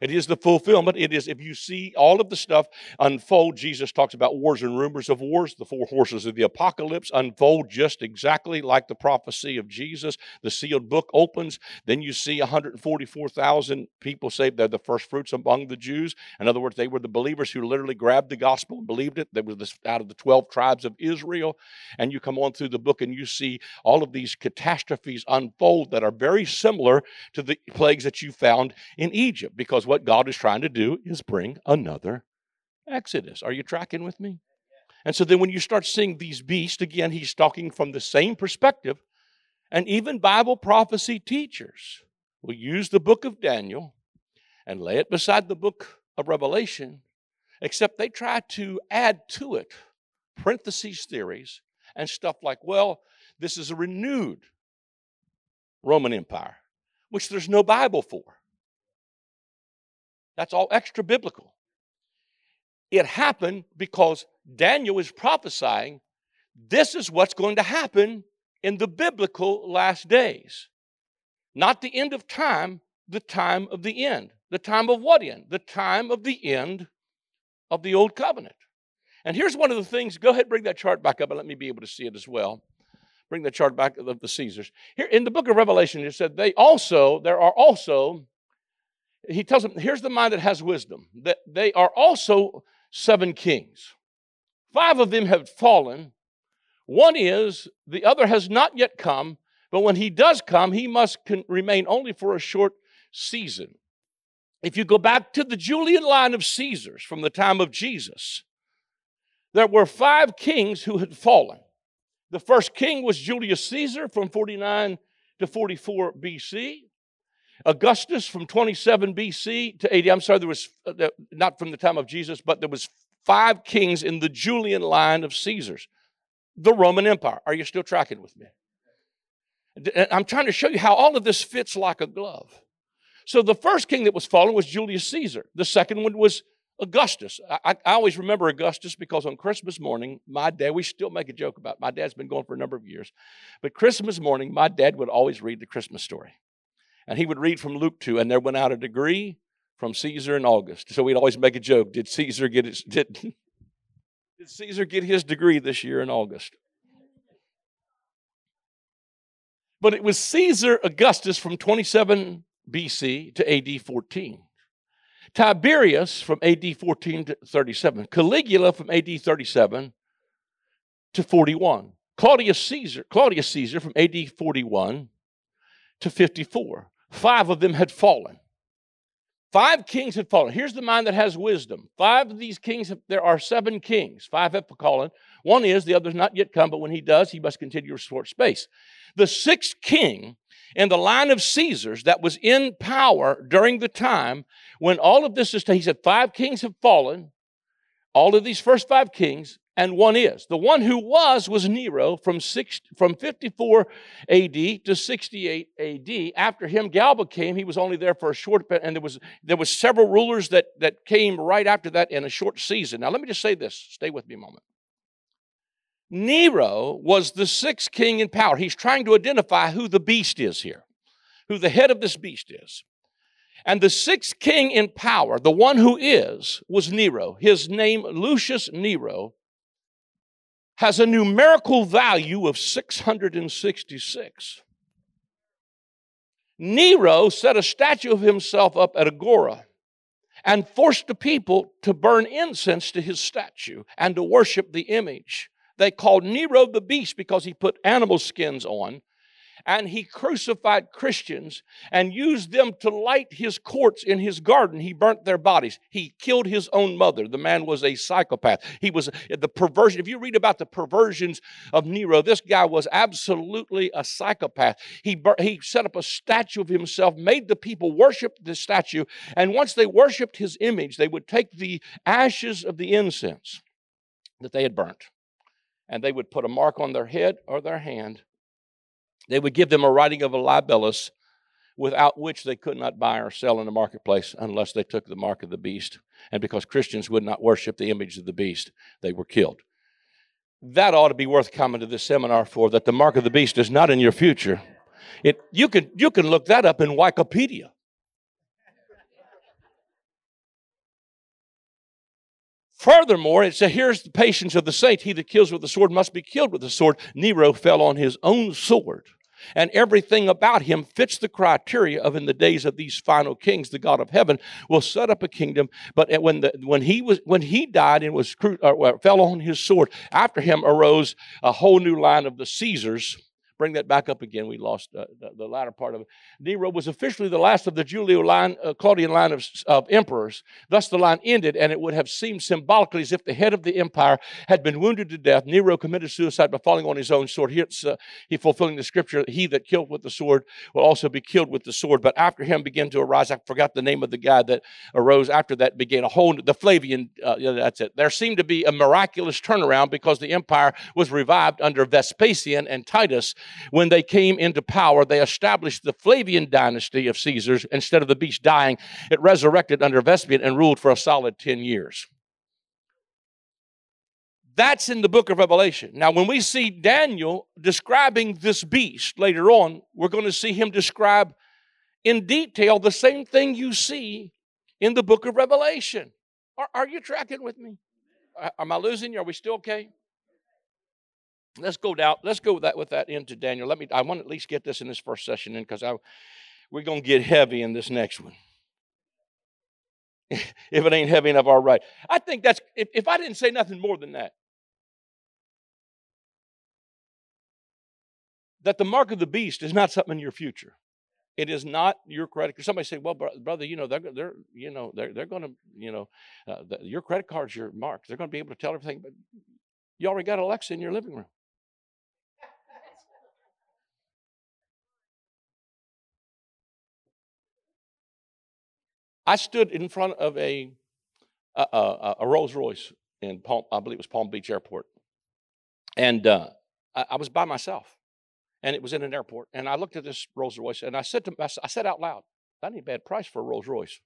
It is the fulfillment. It is, if you see all of the stuff unfold, Jesus talks about wars and rumors of wars. The four horses of the apocalypse unfold just exactly like the prophecy of Jesus. The sealed book opens. Then you see 144,000 people say they're the first fruits among the Jews. In other words, they were the believers who literally grabbed the gospel and believed it. They were this, out of the 12 tribes of Israel. And you come on through the book and you see all of these catastrophes unfold that are very similar to the plagues that you found in Egypt because because what God is trying to do is bring another Exodus. Are you tracking with me? And so then when you start seeing these beasts, again, he's talking from the same perspective. And even Bible prophecy teachers will use the book of Daniel and lay it beside the book of Revelation, except they try to add to it parentheses theories and stuff like, well, this is a renewed Roman Empire, which there's no Bible for. That's all extra biblical. It happened because Daniel is prophesying this is what's going to happen in the biblical last days. Not the end of time, the time of the end. The time of what end? The time of the end of the old covenant. And here's one of the things. Go ahead, bring that chart back up and let me be able to see it as well. Bring the chart back of the Caesars. Here in the book of Revelation, it said they also, there are also he tells them, here's the mind that has wisdom, that they are also seven kings. Five of them have fallen. One is, the other has not yet come, but when he does come, he must con- remain only for a short season. If you go back to the Julian line of Caesars from the time of Jesus, there were five kings who had fallen. The first king was Julius Caesar from 49 to 44 BC. Augustus from 27 BC to 80. I'm sorry, there was uh, not from the time of Jesus, but there was five kings in the Julian line of Caesars. The Roman Empire. Are you still tracking with me? I'm trying to show you how all of this fits like a glove. So the first king that was fallen was Julius Caesar. The second one was Augustus. I, I, always remember Augustus because on Christmas morning, my dad, we still make a joke about it. My dad's been going for a number of years. But Christmas morning, my dad would always read the Christmas story. And he would read from Luke 2, and there went out a degree from Caesar in August. So we'd always make a joke. Did Caesar get his did, did Caesar get his degree this year in August? But it was Caesar Augustus from 27 BC to AD 14. Tiberius from AD 14 to 37. Caligula from AD 37 to 41. Claudius Caesar, Claudius Caesar from AD 41 to 54. Five of them had fallen. Five kings had fallen. Here's the mind that has wisdom. Five of these kings, have, there are seven kings. Five have fallen. One is, the other's not yet come, but when he does, he must continue to short space. The sixth king in the line of Caesars that was in power during the time when all of this is, he said, five kings have fallen. All of these first five kings, and one is. The one who was was Nero from, six, from 54 AD to 68 AD. After him, Galba came. He was only there for a short and there was there was several rulers that, that came right after that in a short season. Now, let me just say this. Stay with me a moment. Nero was the sixth king in power. He's trying to identify who the beast is here, who the head of this beast is. And the sixth king in power, the one who is, was Nero. His name, Lucius Nero, has a numerical value of 666. Nero set a statue of himself up at Agora and forced the people to burn incense to his statue and to worship the image they called Nero the beast because he put animal skins on and he crucified Christians and used them to light his courts in his garden. He burnt their bodies. He killed his own mother. The man was a psychopath. He was the perversion. If you read about the perversions of Nero, this guy was absolutely a psychopath. He, he set up a statue of himself, made the people worship the statue, and once they worshiped his image, they would take the ashes of the incense that they had burnt and they would put a mark on their head or their hand they would give them a writing of a libellus without which they could not buy or sell in the marketplace unless they took the mark of the beast. And because Christians would not worship the image of the beast, they were killed. That ought to be worth coming to this seminar for, that the mark of the beast is not in your future. It, you, can, you can look that up in Wikipedia. Furthermore, it says, Here's the patience of the saint. He that kills with the sword must be killed with the sword. Nero fell on his own sword and everything about him fits the criteria of in the days of these final kings the god of heaven will set up a kingdom. But when the when he was when he died and was or uh, fell on his sword after him arose a whole new line of the caesars Bring that back up again. We lost uh, the, the, latter part of it. Nero was officially the last of the Julio line, uh, Claudian line of, of emperors. Thus, the line ended, and it would have seemed symbolically as if the head of the empire had been wounded to death. Nero committed suicide by falling on his own sword. It's uh, he fulfilling the scripture: "He that killed with the sword will also be killed with the sword." But after him began to arise. I forgot the name of the guy that arose after that. Began a whole the Flavian. Uh, yeah, that's it. There seemed to be a miraculous turnaround because the empire was revived under Vespasian and Titus when they came into power, they established the Flavian dynasty of Caesars. Instead of the beast dying, it resurrected under Vespasian and ruled for a solid 10 years. That's in the book of Revelation. Now, when we see Daniel describing this beast later on, we're going to see him describe in detail the same thing you see in the book of Revelation. Are, are you tracking with me? Am I losing you? Are we still okay? Let's go down. Let's go with that with that into Daniel. Let me. I want to at least get this in this first session in because I we're gonna get heavy in this next one. if it ain't heavy enough, all right. I think that's if, if I didn't say nothing more than that. That the mark of the beast is not something in your future. It is not your credit. Card. Somebody say, "Well, brother, you know they're they're you know they're they're going to you know uh, the, your credit card's your mark. They're going to be able to tell everything." But you already got Alexa in your living room. I stood in front of a, a, a, a Rolls Royce in Palm, I believe it was Palm Beach Airport. And uh, I, I, was by myself. And it was in an airport. And I looked at this Rolls Royce and I said to I said out loud, that ain't a bad price for a Rolls Royce.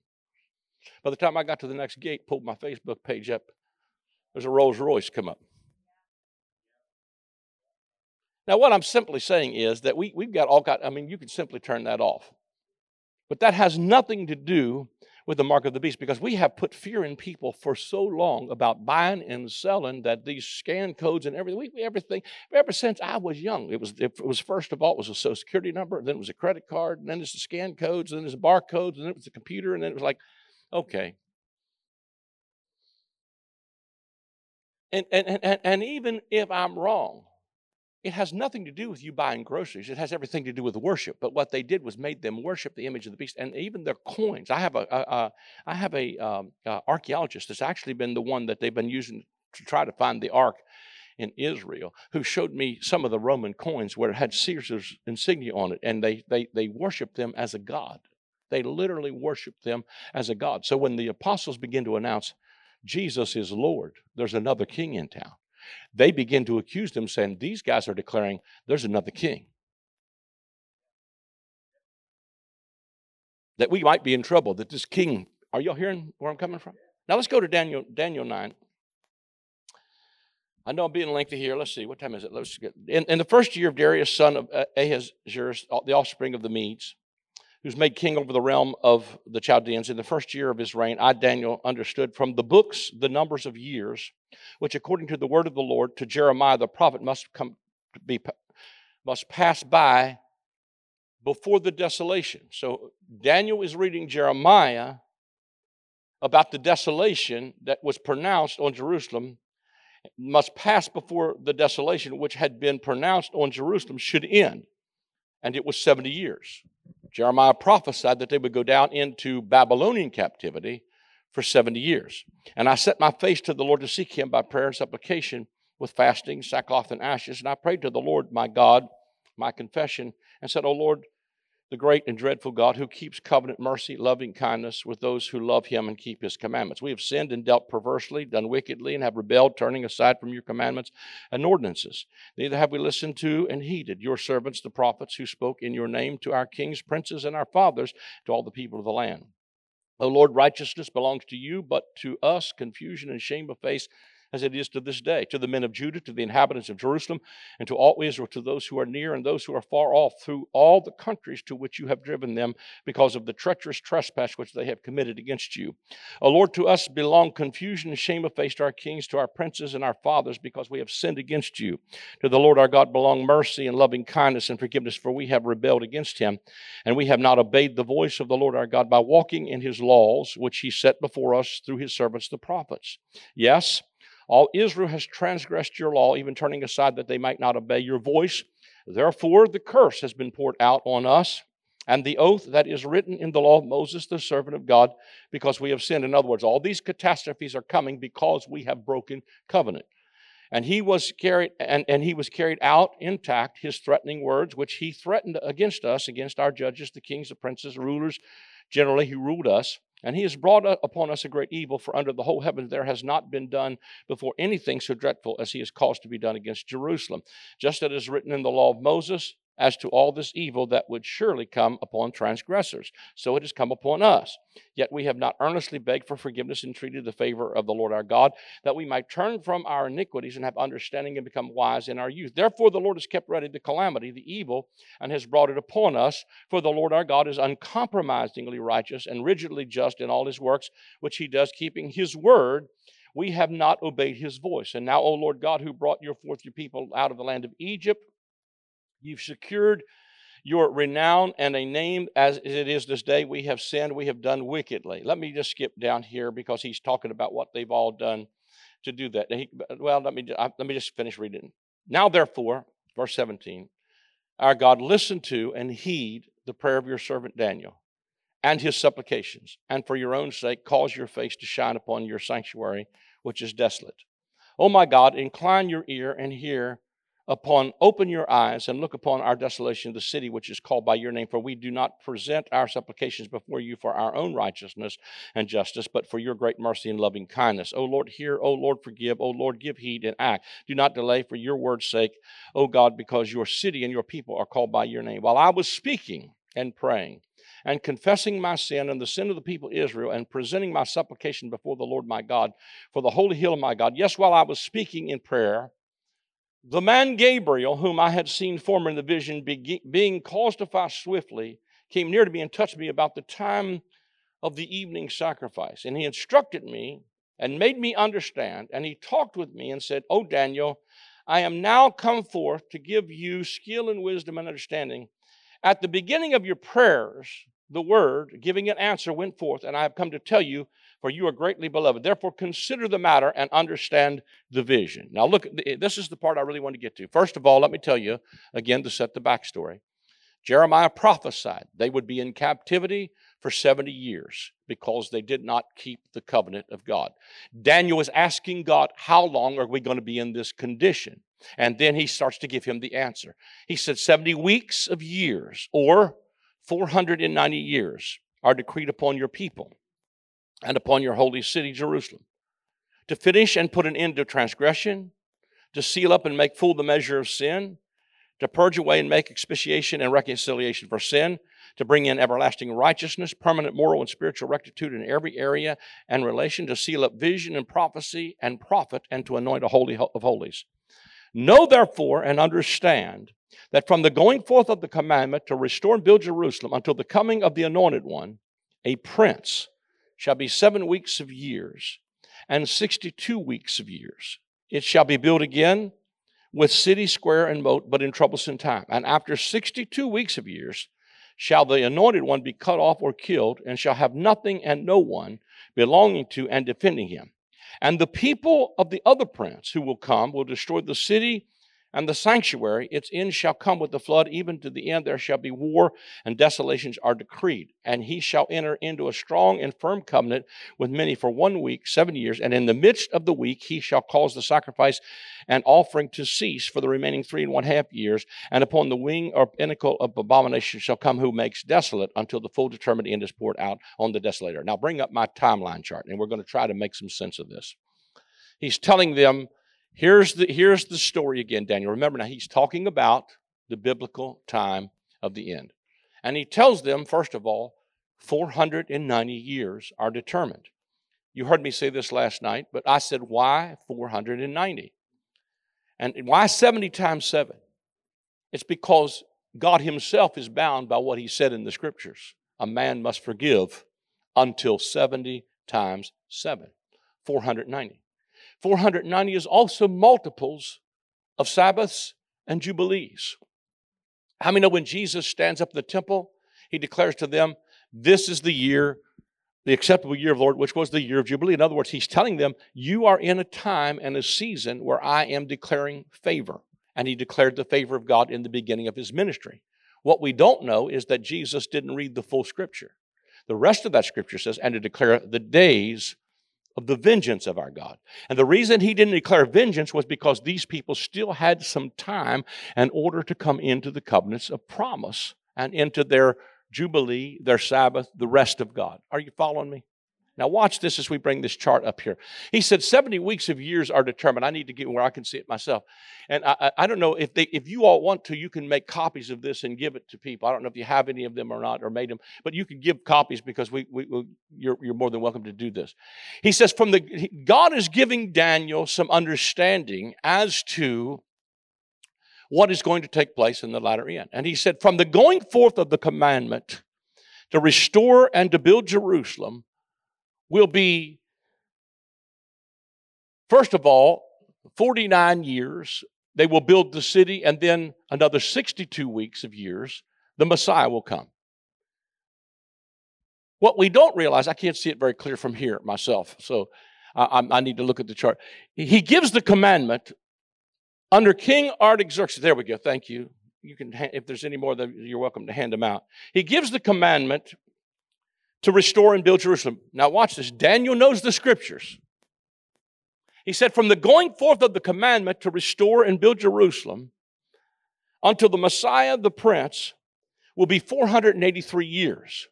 By the time I got to the next gate, pulled my Facebook page up, there's a Rolls Royce come up. Now, what I'm simply saying is that we, we've got all got, I mean, you can simply turn that off. But that has nothing to do with the mark of the beast because we have put fear in people for so long about buying and selling that these scan codes and everything, we, everything, ever since I was young, it was, it was first of all, it was a social security number, then it was a credit card, and then it's the scan codes, and then it's there's barcodes, and then it was a computer, and then it was like, okay. And, and, and, and even if I'm wrong, it has nothing to do with you buying groceries. It has everything to do with worship. But what they did was made them worship the image of the beast, and even their coins. I have a, a, a I have a, um, a archaeologist that's actually been the one that they've been using to try to find the ark in Israel, who showed me some of the Roman coins where it had Caesar's insignia on it, and they they they worshiped them as a god. They literally worshiped them as a god. So when the apostles begin to announce Jesus is Lord, there's another king in town they begin to accuse them, saying, These guys are declaring there's another king. That we might be in trouble, that this king, are y'all hearing where I'm coming from? Now let's go to Daniel, Daniel 9. I know I'm being lengthy here. Let's see, what time is it? Let's get in, in the first year of Darius, son of uh, Ahasuerus, the offspring of the Medes, who's made king over the realm of the Chaldeans. In the first year of his reign, I, Daniel, understood from the books the numbers of years, which according to the word of the Lord to Jeremiah the prophet must come be must pass by before the desolation. So Daniel is reading Jeremiah about the desolation that was pronounced on Jerusalem must pass before the desolation which had been pronounced on Jerusalem should end. And it was 70 years. Jeremiah prophesied that they would go down into Babylonian captivity for 70 years. And I set my face to the Lord to seek him by prayer and supplication with fasting, sackcloth, and ashes. And I prayed to the Lord my God, my confession, and said, O Lord, the great and dreadful God who keeps covenant mercy, loving kindness with those who love him and keep his commandments. We have sinned and dealt perversely, done wickedly, and have rebelled, turning aside from your commandments and ordinances. Neither have we listened to and heeded your servants, the prophets, who spoke in your name to our kings, princes, and our fathers, to all the people of the land. O Lord, righteousness belongs to you, but to us confusion and shame of face as it is to this day, to the men of Judah, to the inhabitants of Jerusalem, and to all Israel, to those who are near and those who are far off, through all the countries to which you have driven them, because of the treacherous trespass which they have committed against you. O Lord, to us belong confusion and shame of face to our kings, to our princes and our fathers, because we have sinned against you. To the Lord our God belong mercy and loving kindness and forgiveness, for we have rebelled against him, and we have not obeyed the voice of the Lord our God by walking in his laws, which he set before us through his servants the prophets. Yes, all Israel has transgressed your law, even turning aside that they might not obey your voice. Therefore, the curse has been poured out on us, and the oath that is written in the law of Moses, the servant of God, because we have sinned. In other words, all these catastrophes are coming because we have broken covenant. And he was carried and, and he was carried out intact, his threatening words, which he threatened against us, against our judges, the kings, the princes, rulers, generally who ruled us. And he has brought upon us a great evil, for under the whole heaven there has not been done before anything so dreadful as he has caused to be done against Jerusalem. Just as it is written in the law of Moses, as to all this evil that would surely come upon transgressors. So it has come upon us. Yet we have not earnestly begged for forgiveness and entreated the favor of the Lord our God, that we might turn from our iniquities and have understanding and become wise in our youth. Therefore, the Lord has kept ready the calamity, the evil, and has brought it upon us. For the Lord our God is uncompromisingly righteous and rigidly just in all his works, which he does, keeping his word we have not obeyed his voice. And now, O Lord God, who brought your forth your people out of the land of Egypt, You've secured your renown and a name as it is this day. We have sinned, we have done wickedly. Let me just skip down here because he's talking about what they've all done to do that. He, well, let me, let me just finish reading. Now, therefore, verse 17, our God, listen to and heed the prayer of your servant Daniel and his supplications, and for your own sake, cause your face to shine upon your sanctuary, which is desolate. O my God, incline your ear and hear upon open your eyes and look upon our desolation of the city which is called by your name for we do not present our supplications before you for our own righteousness and justice but for your great mercy and loving kindness o lord hear o lord forgive o lord give heed and act do not delay for your word's sake o god because your city and your people are called by your name while i was speaking and praying and confessing my sin and the sin of the people Israel, and presenting my supplication before the Lord my God for the holy hill of my God. Yes, while I was speaking in prayer, the man Gabriel, whom I had seen former in the vision, being caused to fly swiftly, came near to me and touched me about the time of the evening sacrifice. And he instructed me and made me understand. And he talked with me and said, Oh, Daniel, I am now come forth to give you skill and wisdom and understanding. At the beginning of your prayers, the word, giving an answer, went forth, and I have come to tell you for you are greatly beloved. Therefore, consider the matter and understand the vision. Now, look, this is the part I really want to get to. First of all, let me tell you, again, to set the backstory. Jeremiah prophesied they would be in captivity for 70 years because they did not keep the covenant of God. Daniel was asking God, How long are we going to be in this condition? And then he starts to give him the answer. He said, 70 weeks of years or 490 years are decreed upon your people and upon your holy city, Jerusalem, to finish and put an end to transgression, to seal up and make full the measure of sin, to purge away and make expiation and reconciliation for sin, to bring in everlasting righteousness, permanent moral and spiritual rectitude in every area and relation, to seal up vision and prophecy and prophet, and to anoint a holy of holies. Know therefore and understand that from the going forth of the commandment to restore and build Jerusalem until the coming of the anointed one, a prince shall be seven weeks of years and 62 weeks of years. It shall be built again with city, square, and moat, but in troublesome time. And after 62 weeks of years, shall the anointed one be cut off or killed, and shall have nothing and no one belonging to and defending him. And the people of the other prince who will come will destroy the city and the sanctuary, its end shall come with the flood, even to the end there shall be war, and desolations are decreed. And he shall enter into a strong and firm covenant with many for one week, seven years. And in the midst of the week he shall cause the sacrifice and offering to cease for the remaining three and one half years. And upon the wing or pinnacle of abomination shall come who makes desolate until the full determined end is poured out on the desolator. Now bring up my timeline chart, and we're going to try to make some sense of this. He's telling them Here's the, here's the story again, Daniel. Remember now, he's talking about the biblical time of the end. And he tells them, first of all, 490 years are determined. You heard me say this last night, but I said, why 490? And why 70 times 7? It's because God Himself is bound by what He said in the Scriptures. A man must forgive until 70 times 7, 490. 490 is also multiples of Sabbaths and Jubilees. How many know when Jesus stands up in the temple, he declares to them, This is the year, the acceptable year of the Lord, which was the year of Jubilee. In other words, he's telling them, You are in a time and a season where I am declaring favor. And he declared the favor of God in the beginning of his ministry. What we don't know is that Jesus didn't read the full scripture. The rest of that scripture says, and to declare the days of the vengeance of our God. And the reason he didn't declare vengeance was because these people still had some time in order to come into the covenants of promise and into their Jubilee, their Sabbath, the rest of God. Are you following me? Now, watch this as we bring this chart up here. He said 70 weeks of years are determined. I need to get where I can see it myself. And I, I, I, don't know if, they, if you all want to, you can make copies of this and give it to people. I don't know if you have any of them or not, or made them, but you can give copies because we, we, we you're, you're more than welcome to do this. He says, from the God is giving Daniel some understanding as to what is going to take place in the latter end. And he said, from the going forth of the commandment to restore and to build Jerusalem, will be, first of all, 49 years. They will build the city, and then another 62 weeks of years, the Messiah will come. What we don't realize, I can't see it very clear from here myself, so I, I need to look at the chart. He gives the commandment under King Artaxerxes. There we go. Thank you. You can, if there's any more, you're welcome to hand them out. He gives the commandment to restore and build Jerusalem. Now, watch this. Daniel knows the scriptures. He said, From the going forth of the commandment to restore and build Jerusalem until the Messiah, the Prince, will be 483 years.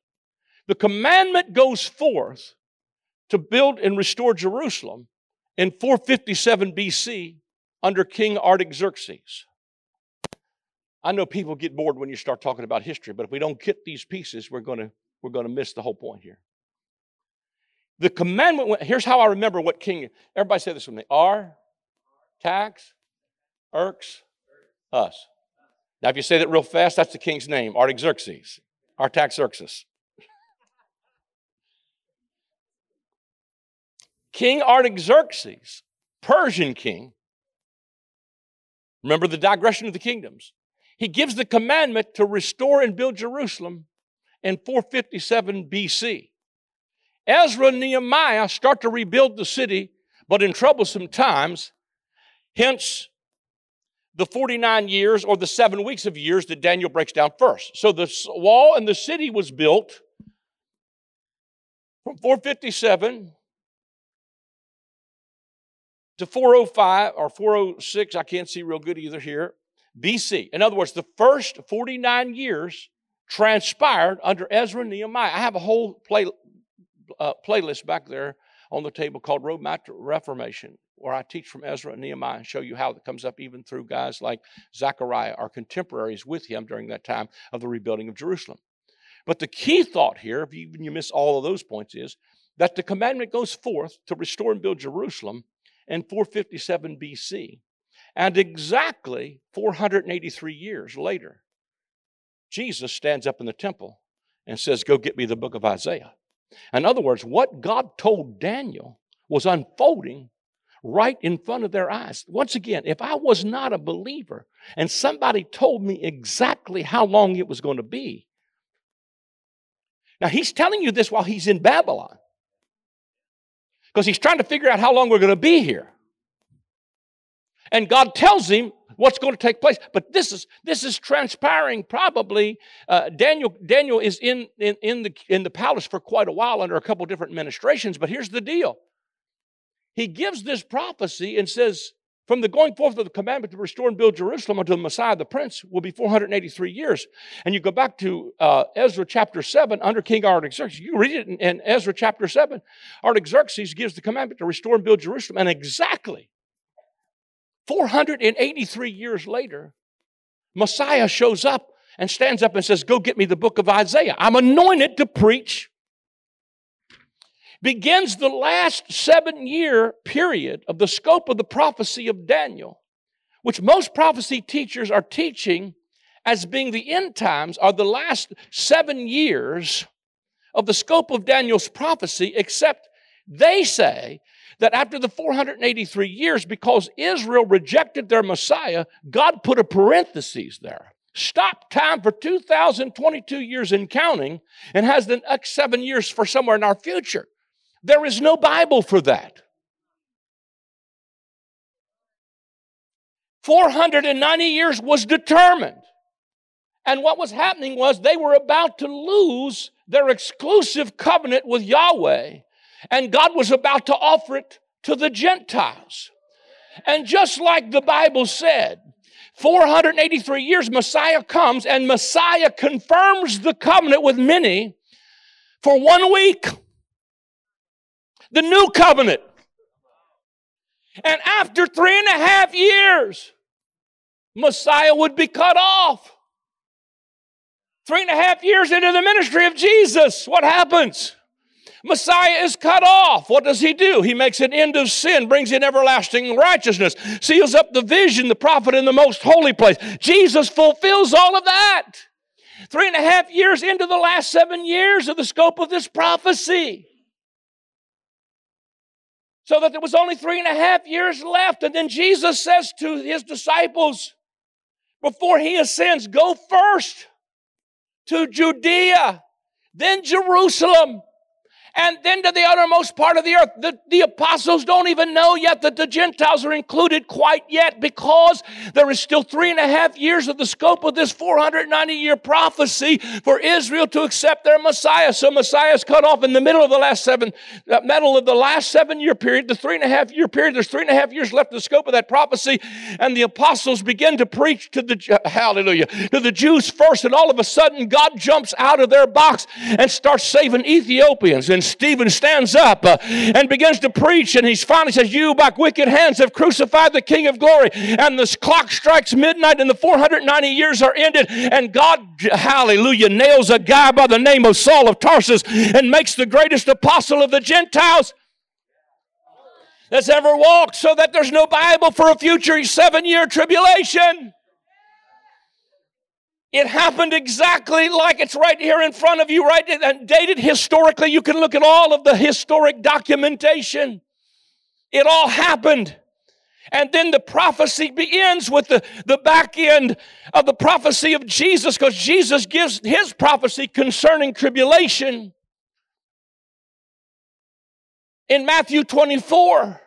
The commandment goes forth to build and restore Jerusalem in 457 BC under King Artaxerxes. I know people get bored when you start talking about history, but if we don't get these pieces, we're going to we're going to miss the whole point here. The commandment, here's how I remember what king, everybody say this with me. R, tax, irks, us. Now, if you say that real fast, that's the king's name, Artaxerxes, Artaxerxes. king Artaxerxes, Persian king, remember the digression of the kingdoms. He gives the commandment to restore and build Jerusalem in 457 BC. Ezra and Nehemiah start to rebuild the city, but in troublesome times, hence the 49 years or the seven weeks of years that Daniel breaks down first. So the wall and the city was built from 457 to 405 or 406, I can't see real good either here, BC. In other words, the first 49 years transpired under Ezra and Nehemiah. I have a whole play, uh, playlist back there on the table called Roadmap to Reformation, where I teach from Ezra and Nehemiah and show you how it comes up even through guys like Zechariah, our contemporaries with him during that time of the rebuilding of Jerusalem. But the key thought here, if even you miss all of those points, is that the commandment goes forth to restore and build Jerusalem in 457 BC. And exactly 483 years later, Jesus stands up in the temple and says, Go get me the book of Isaiah. In other words, what God told Daniel was unfolding right in front of their eyes. Once again, if I was not a believer and somebody told me exactly how long it was going to be, now he's telling you this while he's in Babylon. because he's trying to figure out how long we're going to be here. And God tells him what's going to take place. But this is this is transpiring. Probably uh, Daniel Daniel is in, in in the in the palace for quite a while under a couple different administrations. But here's the deal: he gives this prophecy and says, "From the going forth of the commandment to restore and build Jerusalem unto the Messiah, the Prince, will be 483 years." And you go back to uh, Ezra chapter seven under King Artaxerxes. You read it in, in Ezra chapter seven. Artaxerxes gives the commandment to restore and build Jerusalem, and exactly 483 years later, Messiah shows up and stands up and says, Go get me the book of Isaiah. I'm anointed to preach. Begins the last seven year period of the scope of the prophecy of Daniel, which most prophecy teachers are teaching as being the end times, are the last seven years of the scope of Daniel's prophecy, except they say that after the 483 years, because Israel rejected their Messiah, God put a parenthesis there. Stop time for 2022 years in counting and has the next seven years for somewhere in our future. There is no Bible for that. 490 years was determined. And what was happening was they were about to lose their exclusive covenant with Yahweh and God was about to offer it to the Gentiles. And just like the Bible said, 483 years, Messiah comes and Messiah confirms the covenant with many for one week. The new covenant. And after three and a half years, Messiah would be cut off. Three and a half years into the ministry of Jesus, what happens? Messiah is cut off. What does he do? He makes an end of sin, brings in everlasting righteousness, seals up the vision, the prophet in the most holy place. Jesus fulfills all of that. Three and a half years into the last seven years of the scope of this prophecy. So that there was only three and a half years left. And then Jesus says to his disciples before he ascends, Go first to Judea, then Jerusalem, and then to the uttermost part of the earth. The, the apostles don't even know yet that the Gentiles are included quite yet because there is still three and a half years of the scope of this 490 year prophecy for Israel to accept their Messiah. So Messiah is cut off in the middle of the last seven, uh, middle of the last seven year period, the three and a half year period. There's three and a half years left of the scope of that prophecy. And the apostles begin to preach to the, hallelujah, to the Jews first. And all of a sudden, God jumps out of their box and starts saving Ethiopians and and Stephen stands up uh, and begins to preach. And he finally says, You by wicked hands have crucified the King of glory. And the clock strikes midnight and the 490 years are ended. And God, hallelujah, nails a guy by the name of Saul of Tarsus and makes the greatest apostle of the Gentiles that's ever walked so that there's no Bible for a future seven year tribulation. It happened exactly like it's right here in front of you, right? And uh, dated historically. You can look at all of the historic documentation. It all happened. And then the prophecy begins with the, the back end of the prophecy of Jesus because Jesus gives his prophecy concerning tribulation. In Matthew 24,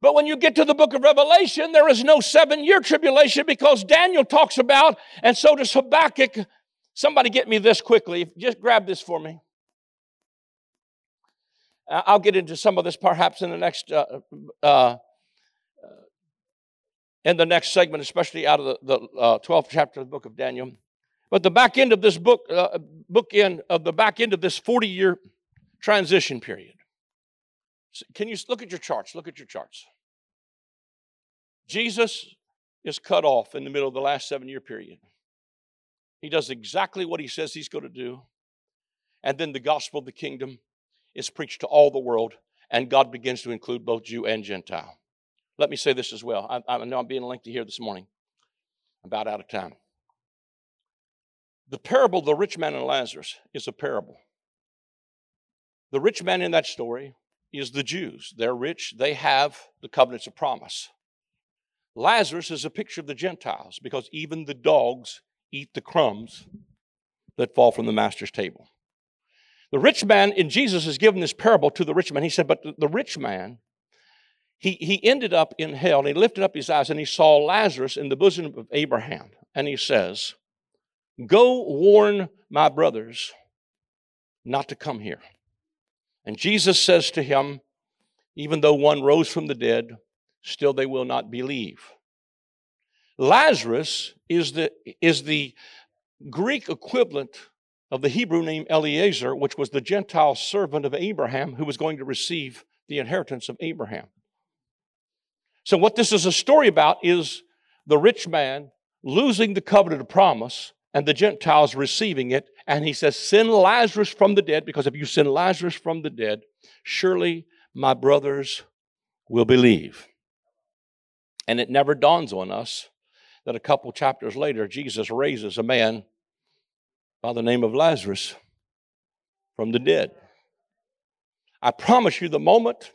but when you get to the book of Revelation, there is no seven year tribulation because Daniel talks about, and so does Habakkuk. Somebody get me this quickly. Just grab this for me. I'll get into some of this perhaps in the next uh, uh, in the next segment, especially out of the, the uh, 12th chapter of the book of Daniel. But the back end of this book, uh, book end of the back end of this 40 year transition period. Can you look at your charts? Look at your charts. Jesus is cut off in the middle of the last seven year period. He does exactly what he says he's going to do. And then the gospel of the kingdom is preached to all the world, and God begins to include both Jew and Gentile. Let me say this as well. I, I know I'm being lengthy here this morning. About out of time. The parable of the rich man and Lazarus is a parable. The rich man in that story is the Jews. They're rich, they have the covenants of promise. Lazarus is a picture of the Gentiles because even the dogs eat the crumbs that fall from the master's table. The rich man, in Jesus is given this parable to the rich man. He said, But the rich man, he, he ended up in hell and he lifted up his eyes and he saw Lazarus in the bosom of Abraham. And he says, Go warn my brothers not to come here. And Jesus says to him, Even though one rose from the dead, still they will not believe. Lazarus is the, is the Greek equivalent of the Hebrew name Eliezer, which was the Gentile servant of Abraham who was going to receive the inheritance of Abraham. So, what this is a story about is the rich man losing the covenant of promise and the Gentiles receiving it. And he says, Send Lazarus from the dead, because if you send Lazarus from the dead, surely my brothers will believe. And it never dawns on us that a couple chapters later, Jesus raises a man by the name of Lazarus from the dead. I promise you, the moment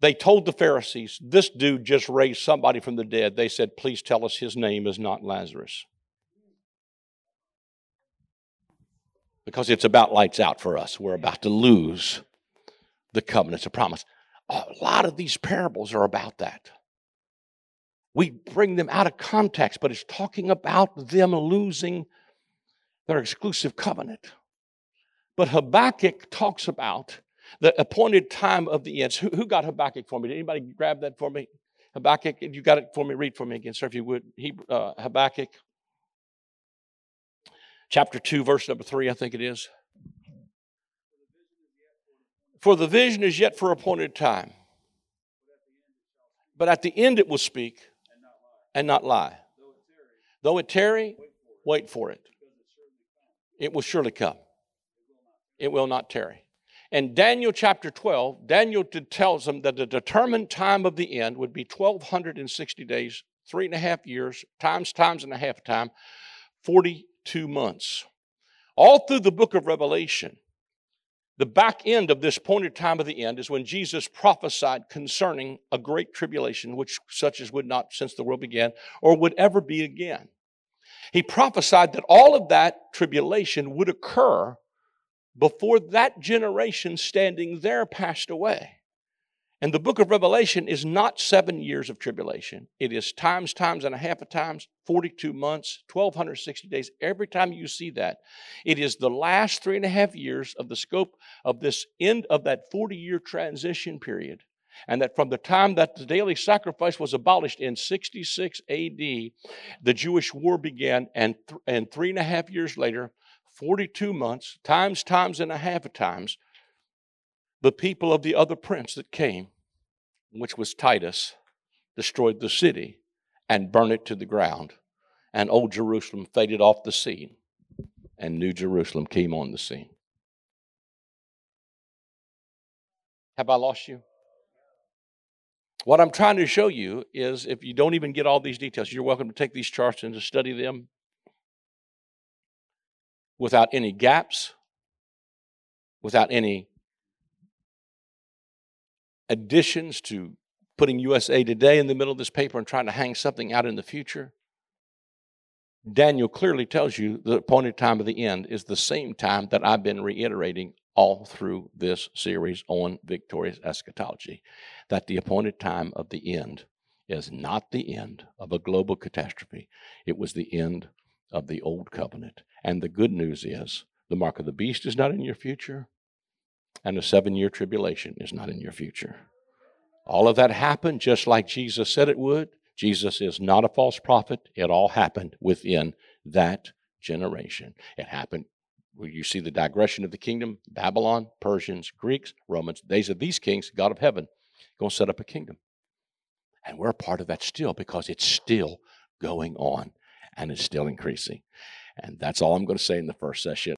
they told the Pharisees, This dude just raised somebody from the dead, they said, Please tell us his name is not Lazarus. Because it's about lights out for us. We're about to lose the covenants of promise. A lot of these parables are about that. We bring them out of context, but it's talking about them losing their exclusive covenant. But Habakkuk talks about the appointed time of the ends. Who, who got Habakkuk for me? Did anybody grab that for me? Habakkuk, you got it for me. Read for me again, sir, if you would. He, uh, Habakkuk, chapter 2, verse number 3, I think it is. For the vision is yet for appointed time. But at the end it will speak and not lie. Though it tarry, wait for it. It will surely come. It will not tarry. In Daniel chapter 12, Daniel tells them that the determined time of the end would be 1,260 days, three and a half years, times, times and a half time, 42 months. All through the book of Revelation, the back end of this pointed time of the end is when Jesus prophesied concerning a great tribulation, which such as would not since the world began or would ever be again. He prophesied that all of that tribulation would occur before that generation standing there passed away. And the book of Revelation is not seven years of tribulation. It is times, times, and a half of times, 42 months, 1,260 days. Every time you see that, it is the last three and a half years of the scope of this end of that 40 year transition period. And that from the time that the daily sacrifice was abolished in 66 AD, the Jewish war began, and, th- and three and a half years later, 42 months, times, times, and a half of times, the people of the other prince that came, which was Titus, destroyed the city and burned it to the ground. And old Jerusalem faded off the scene, and New Jerusalem came on the scene. Have I lost you? What I'm trying to show you is if you don't even get all these details, you're welcome to take these charts and to study them without any gaps, without any additions to putting USA Today in the middle of this paper and trying to hang something out in the future. Daniel clearly tells you the appointed time of the end is the same time that I've been reiterating all through this series on victorious eschatology that the appointed time of the end is not the end of a global catastrophe, it was the end of the old covenant. And the good news is the mark of the beast is not in your future, and a seven year tribulation is not in your future. All of that happened just like Jesus said it would. Jesus is not a false prophet. It all happened within that generation. It happened you see the digression of the kingdom Babylon, Persians, Greeks, Romans. These are these kings, God of heaven, going to set up a kingdom. And we're a part of that still because it's still going on and it's still increasing. And that's all I'm going to say in the first session.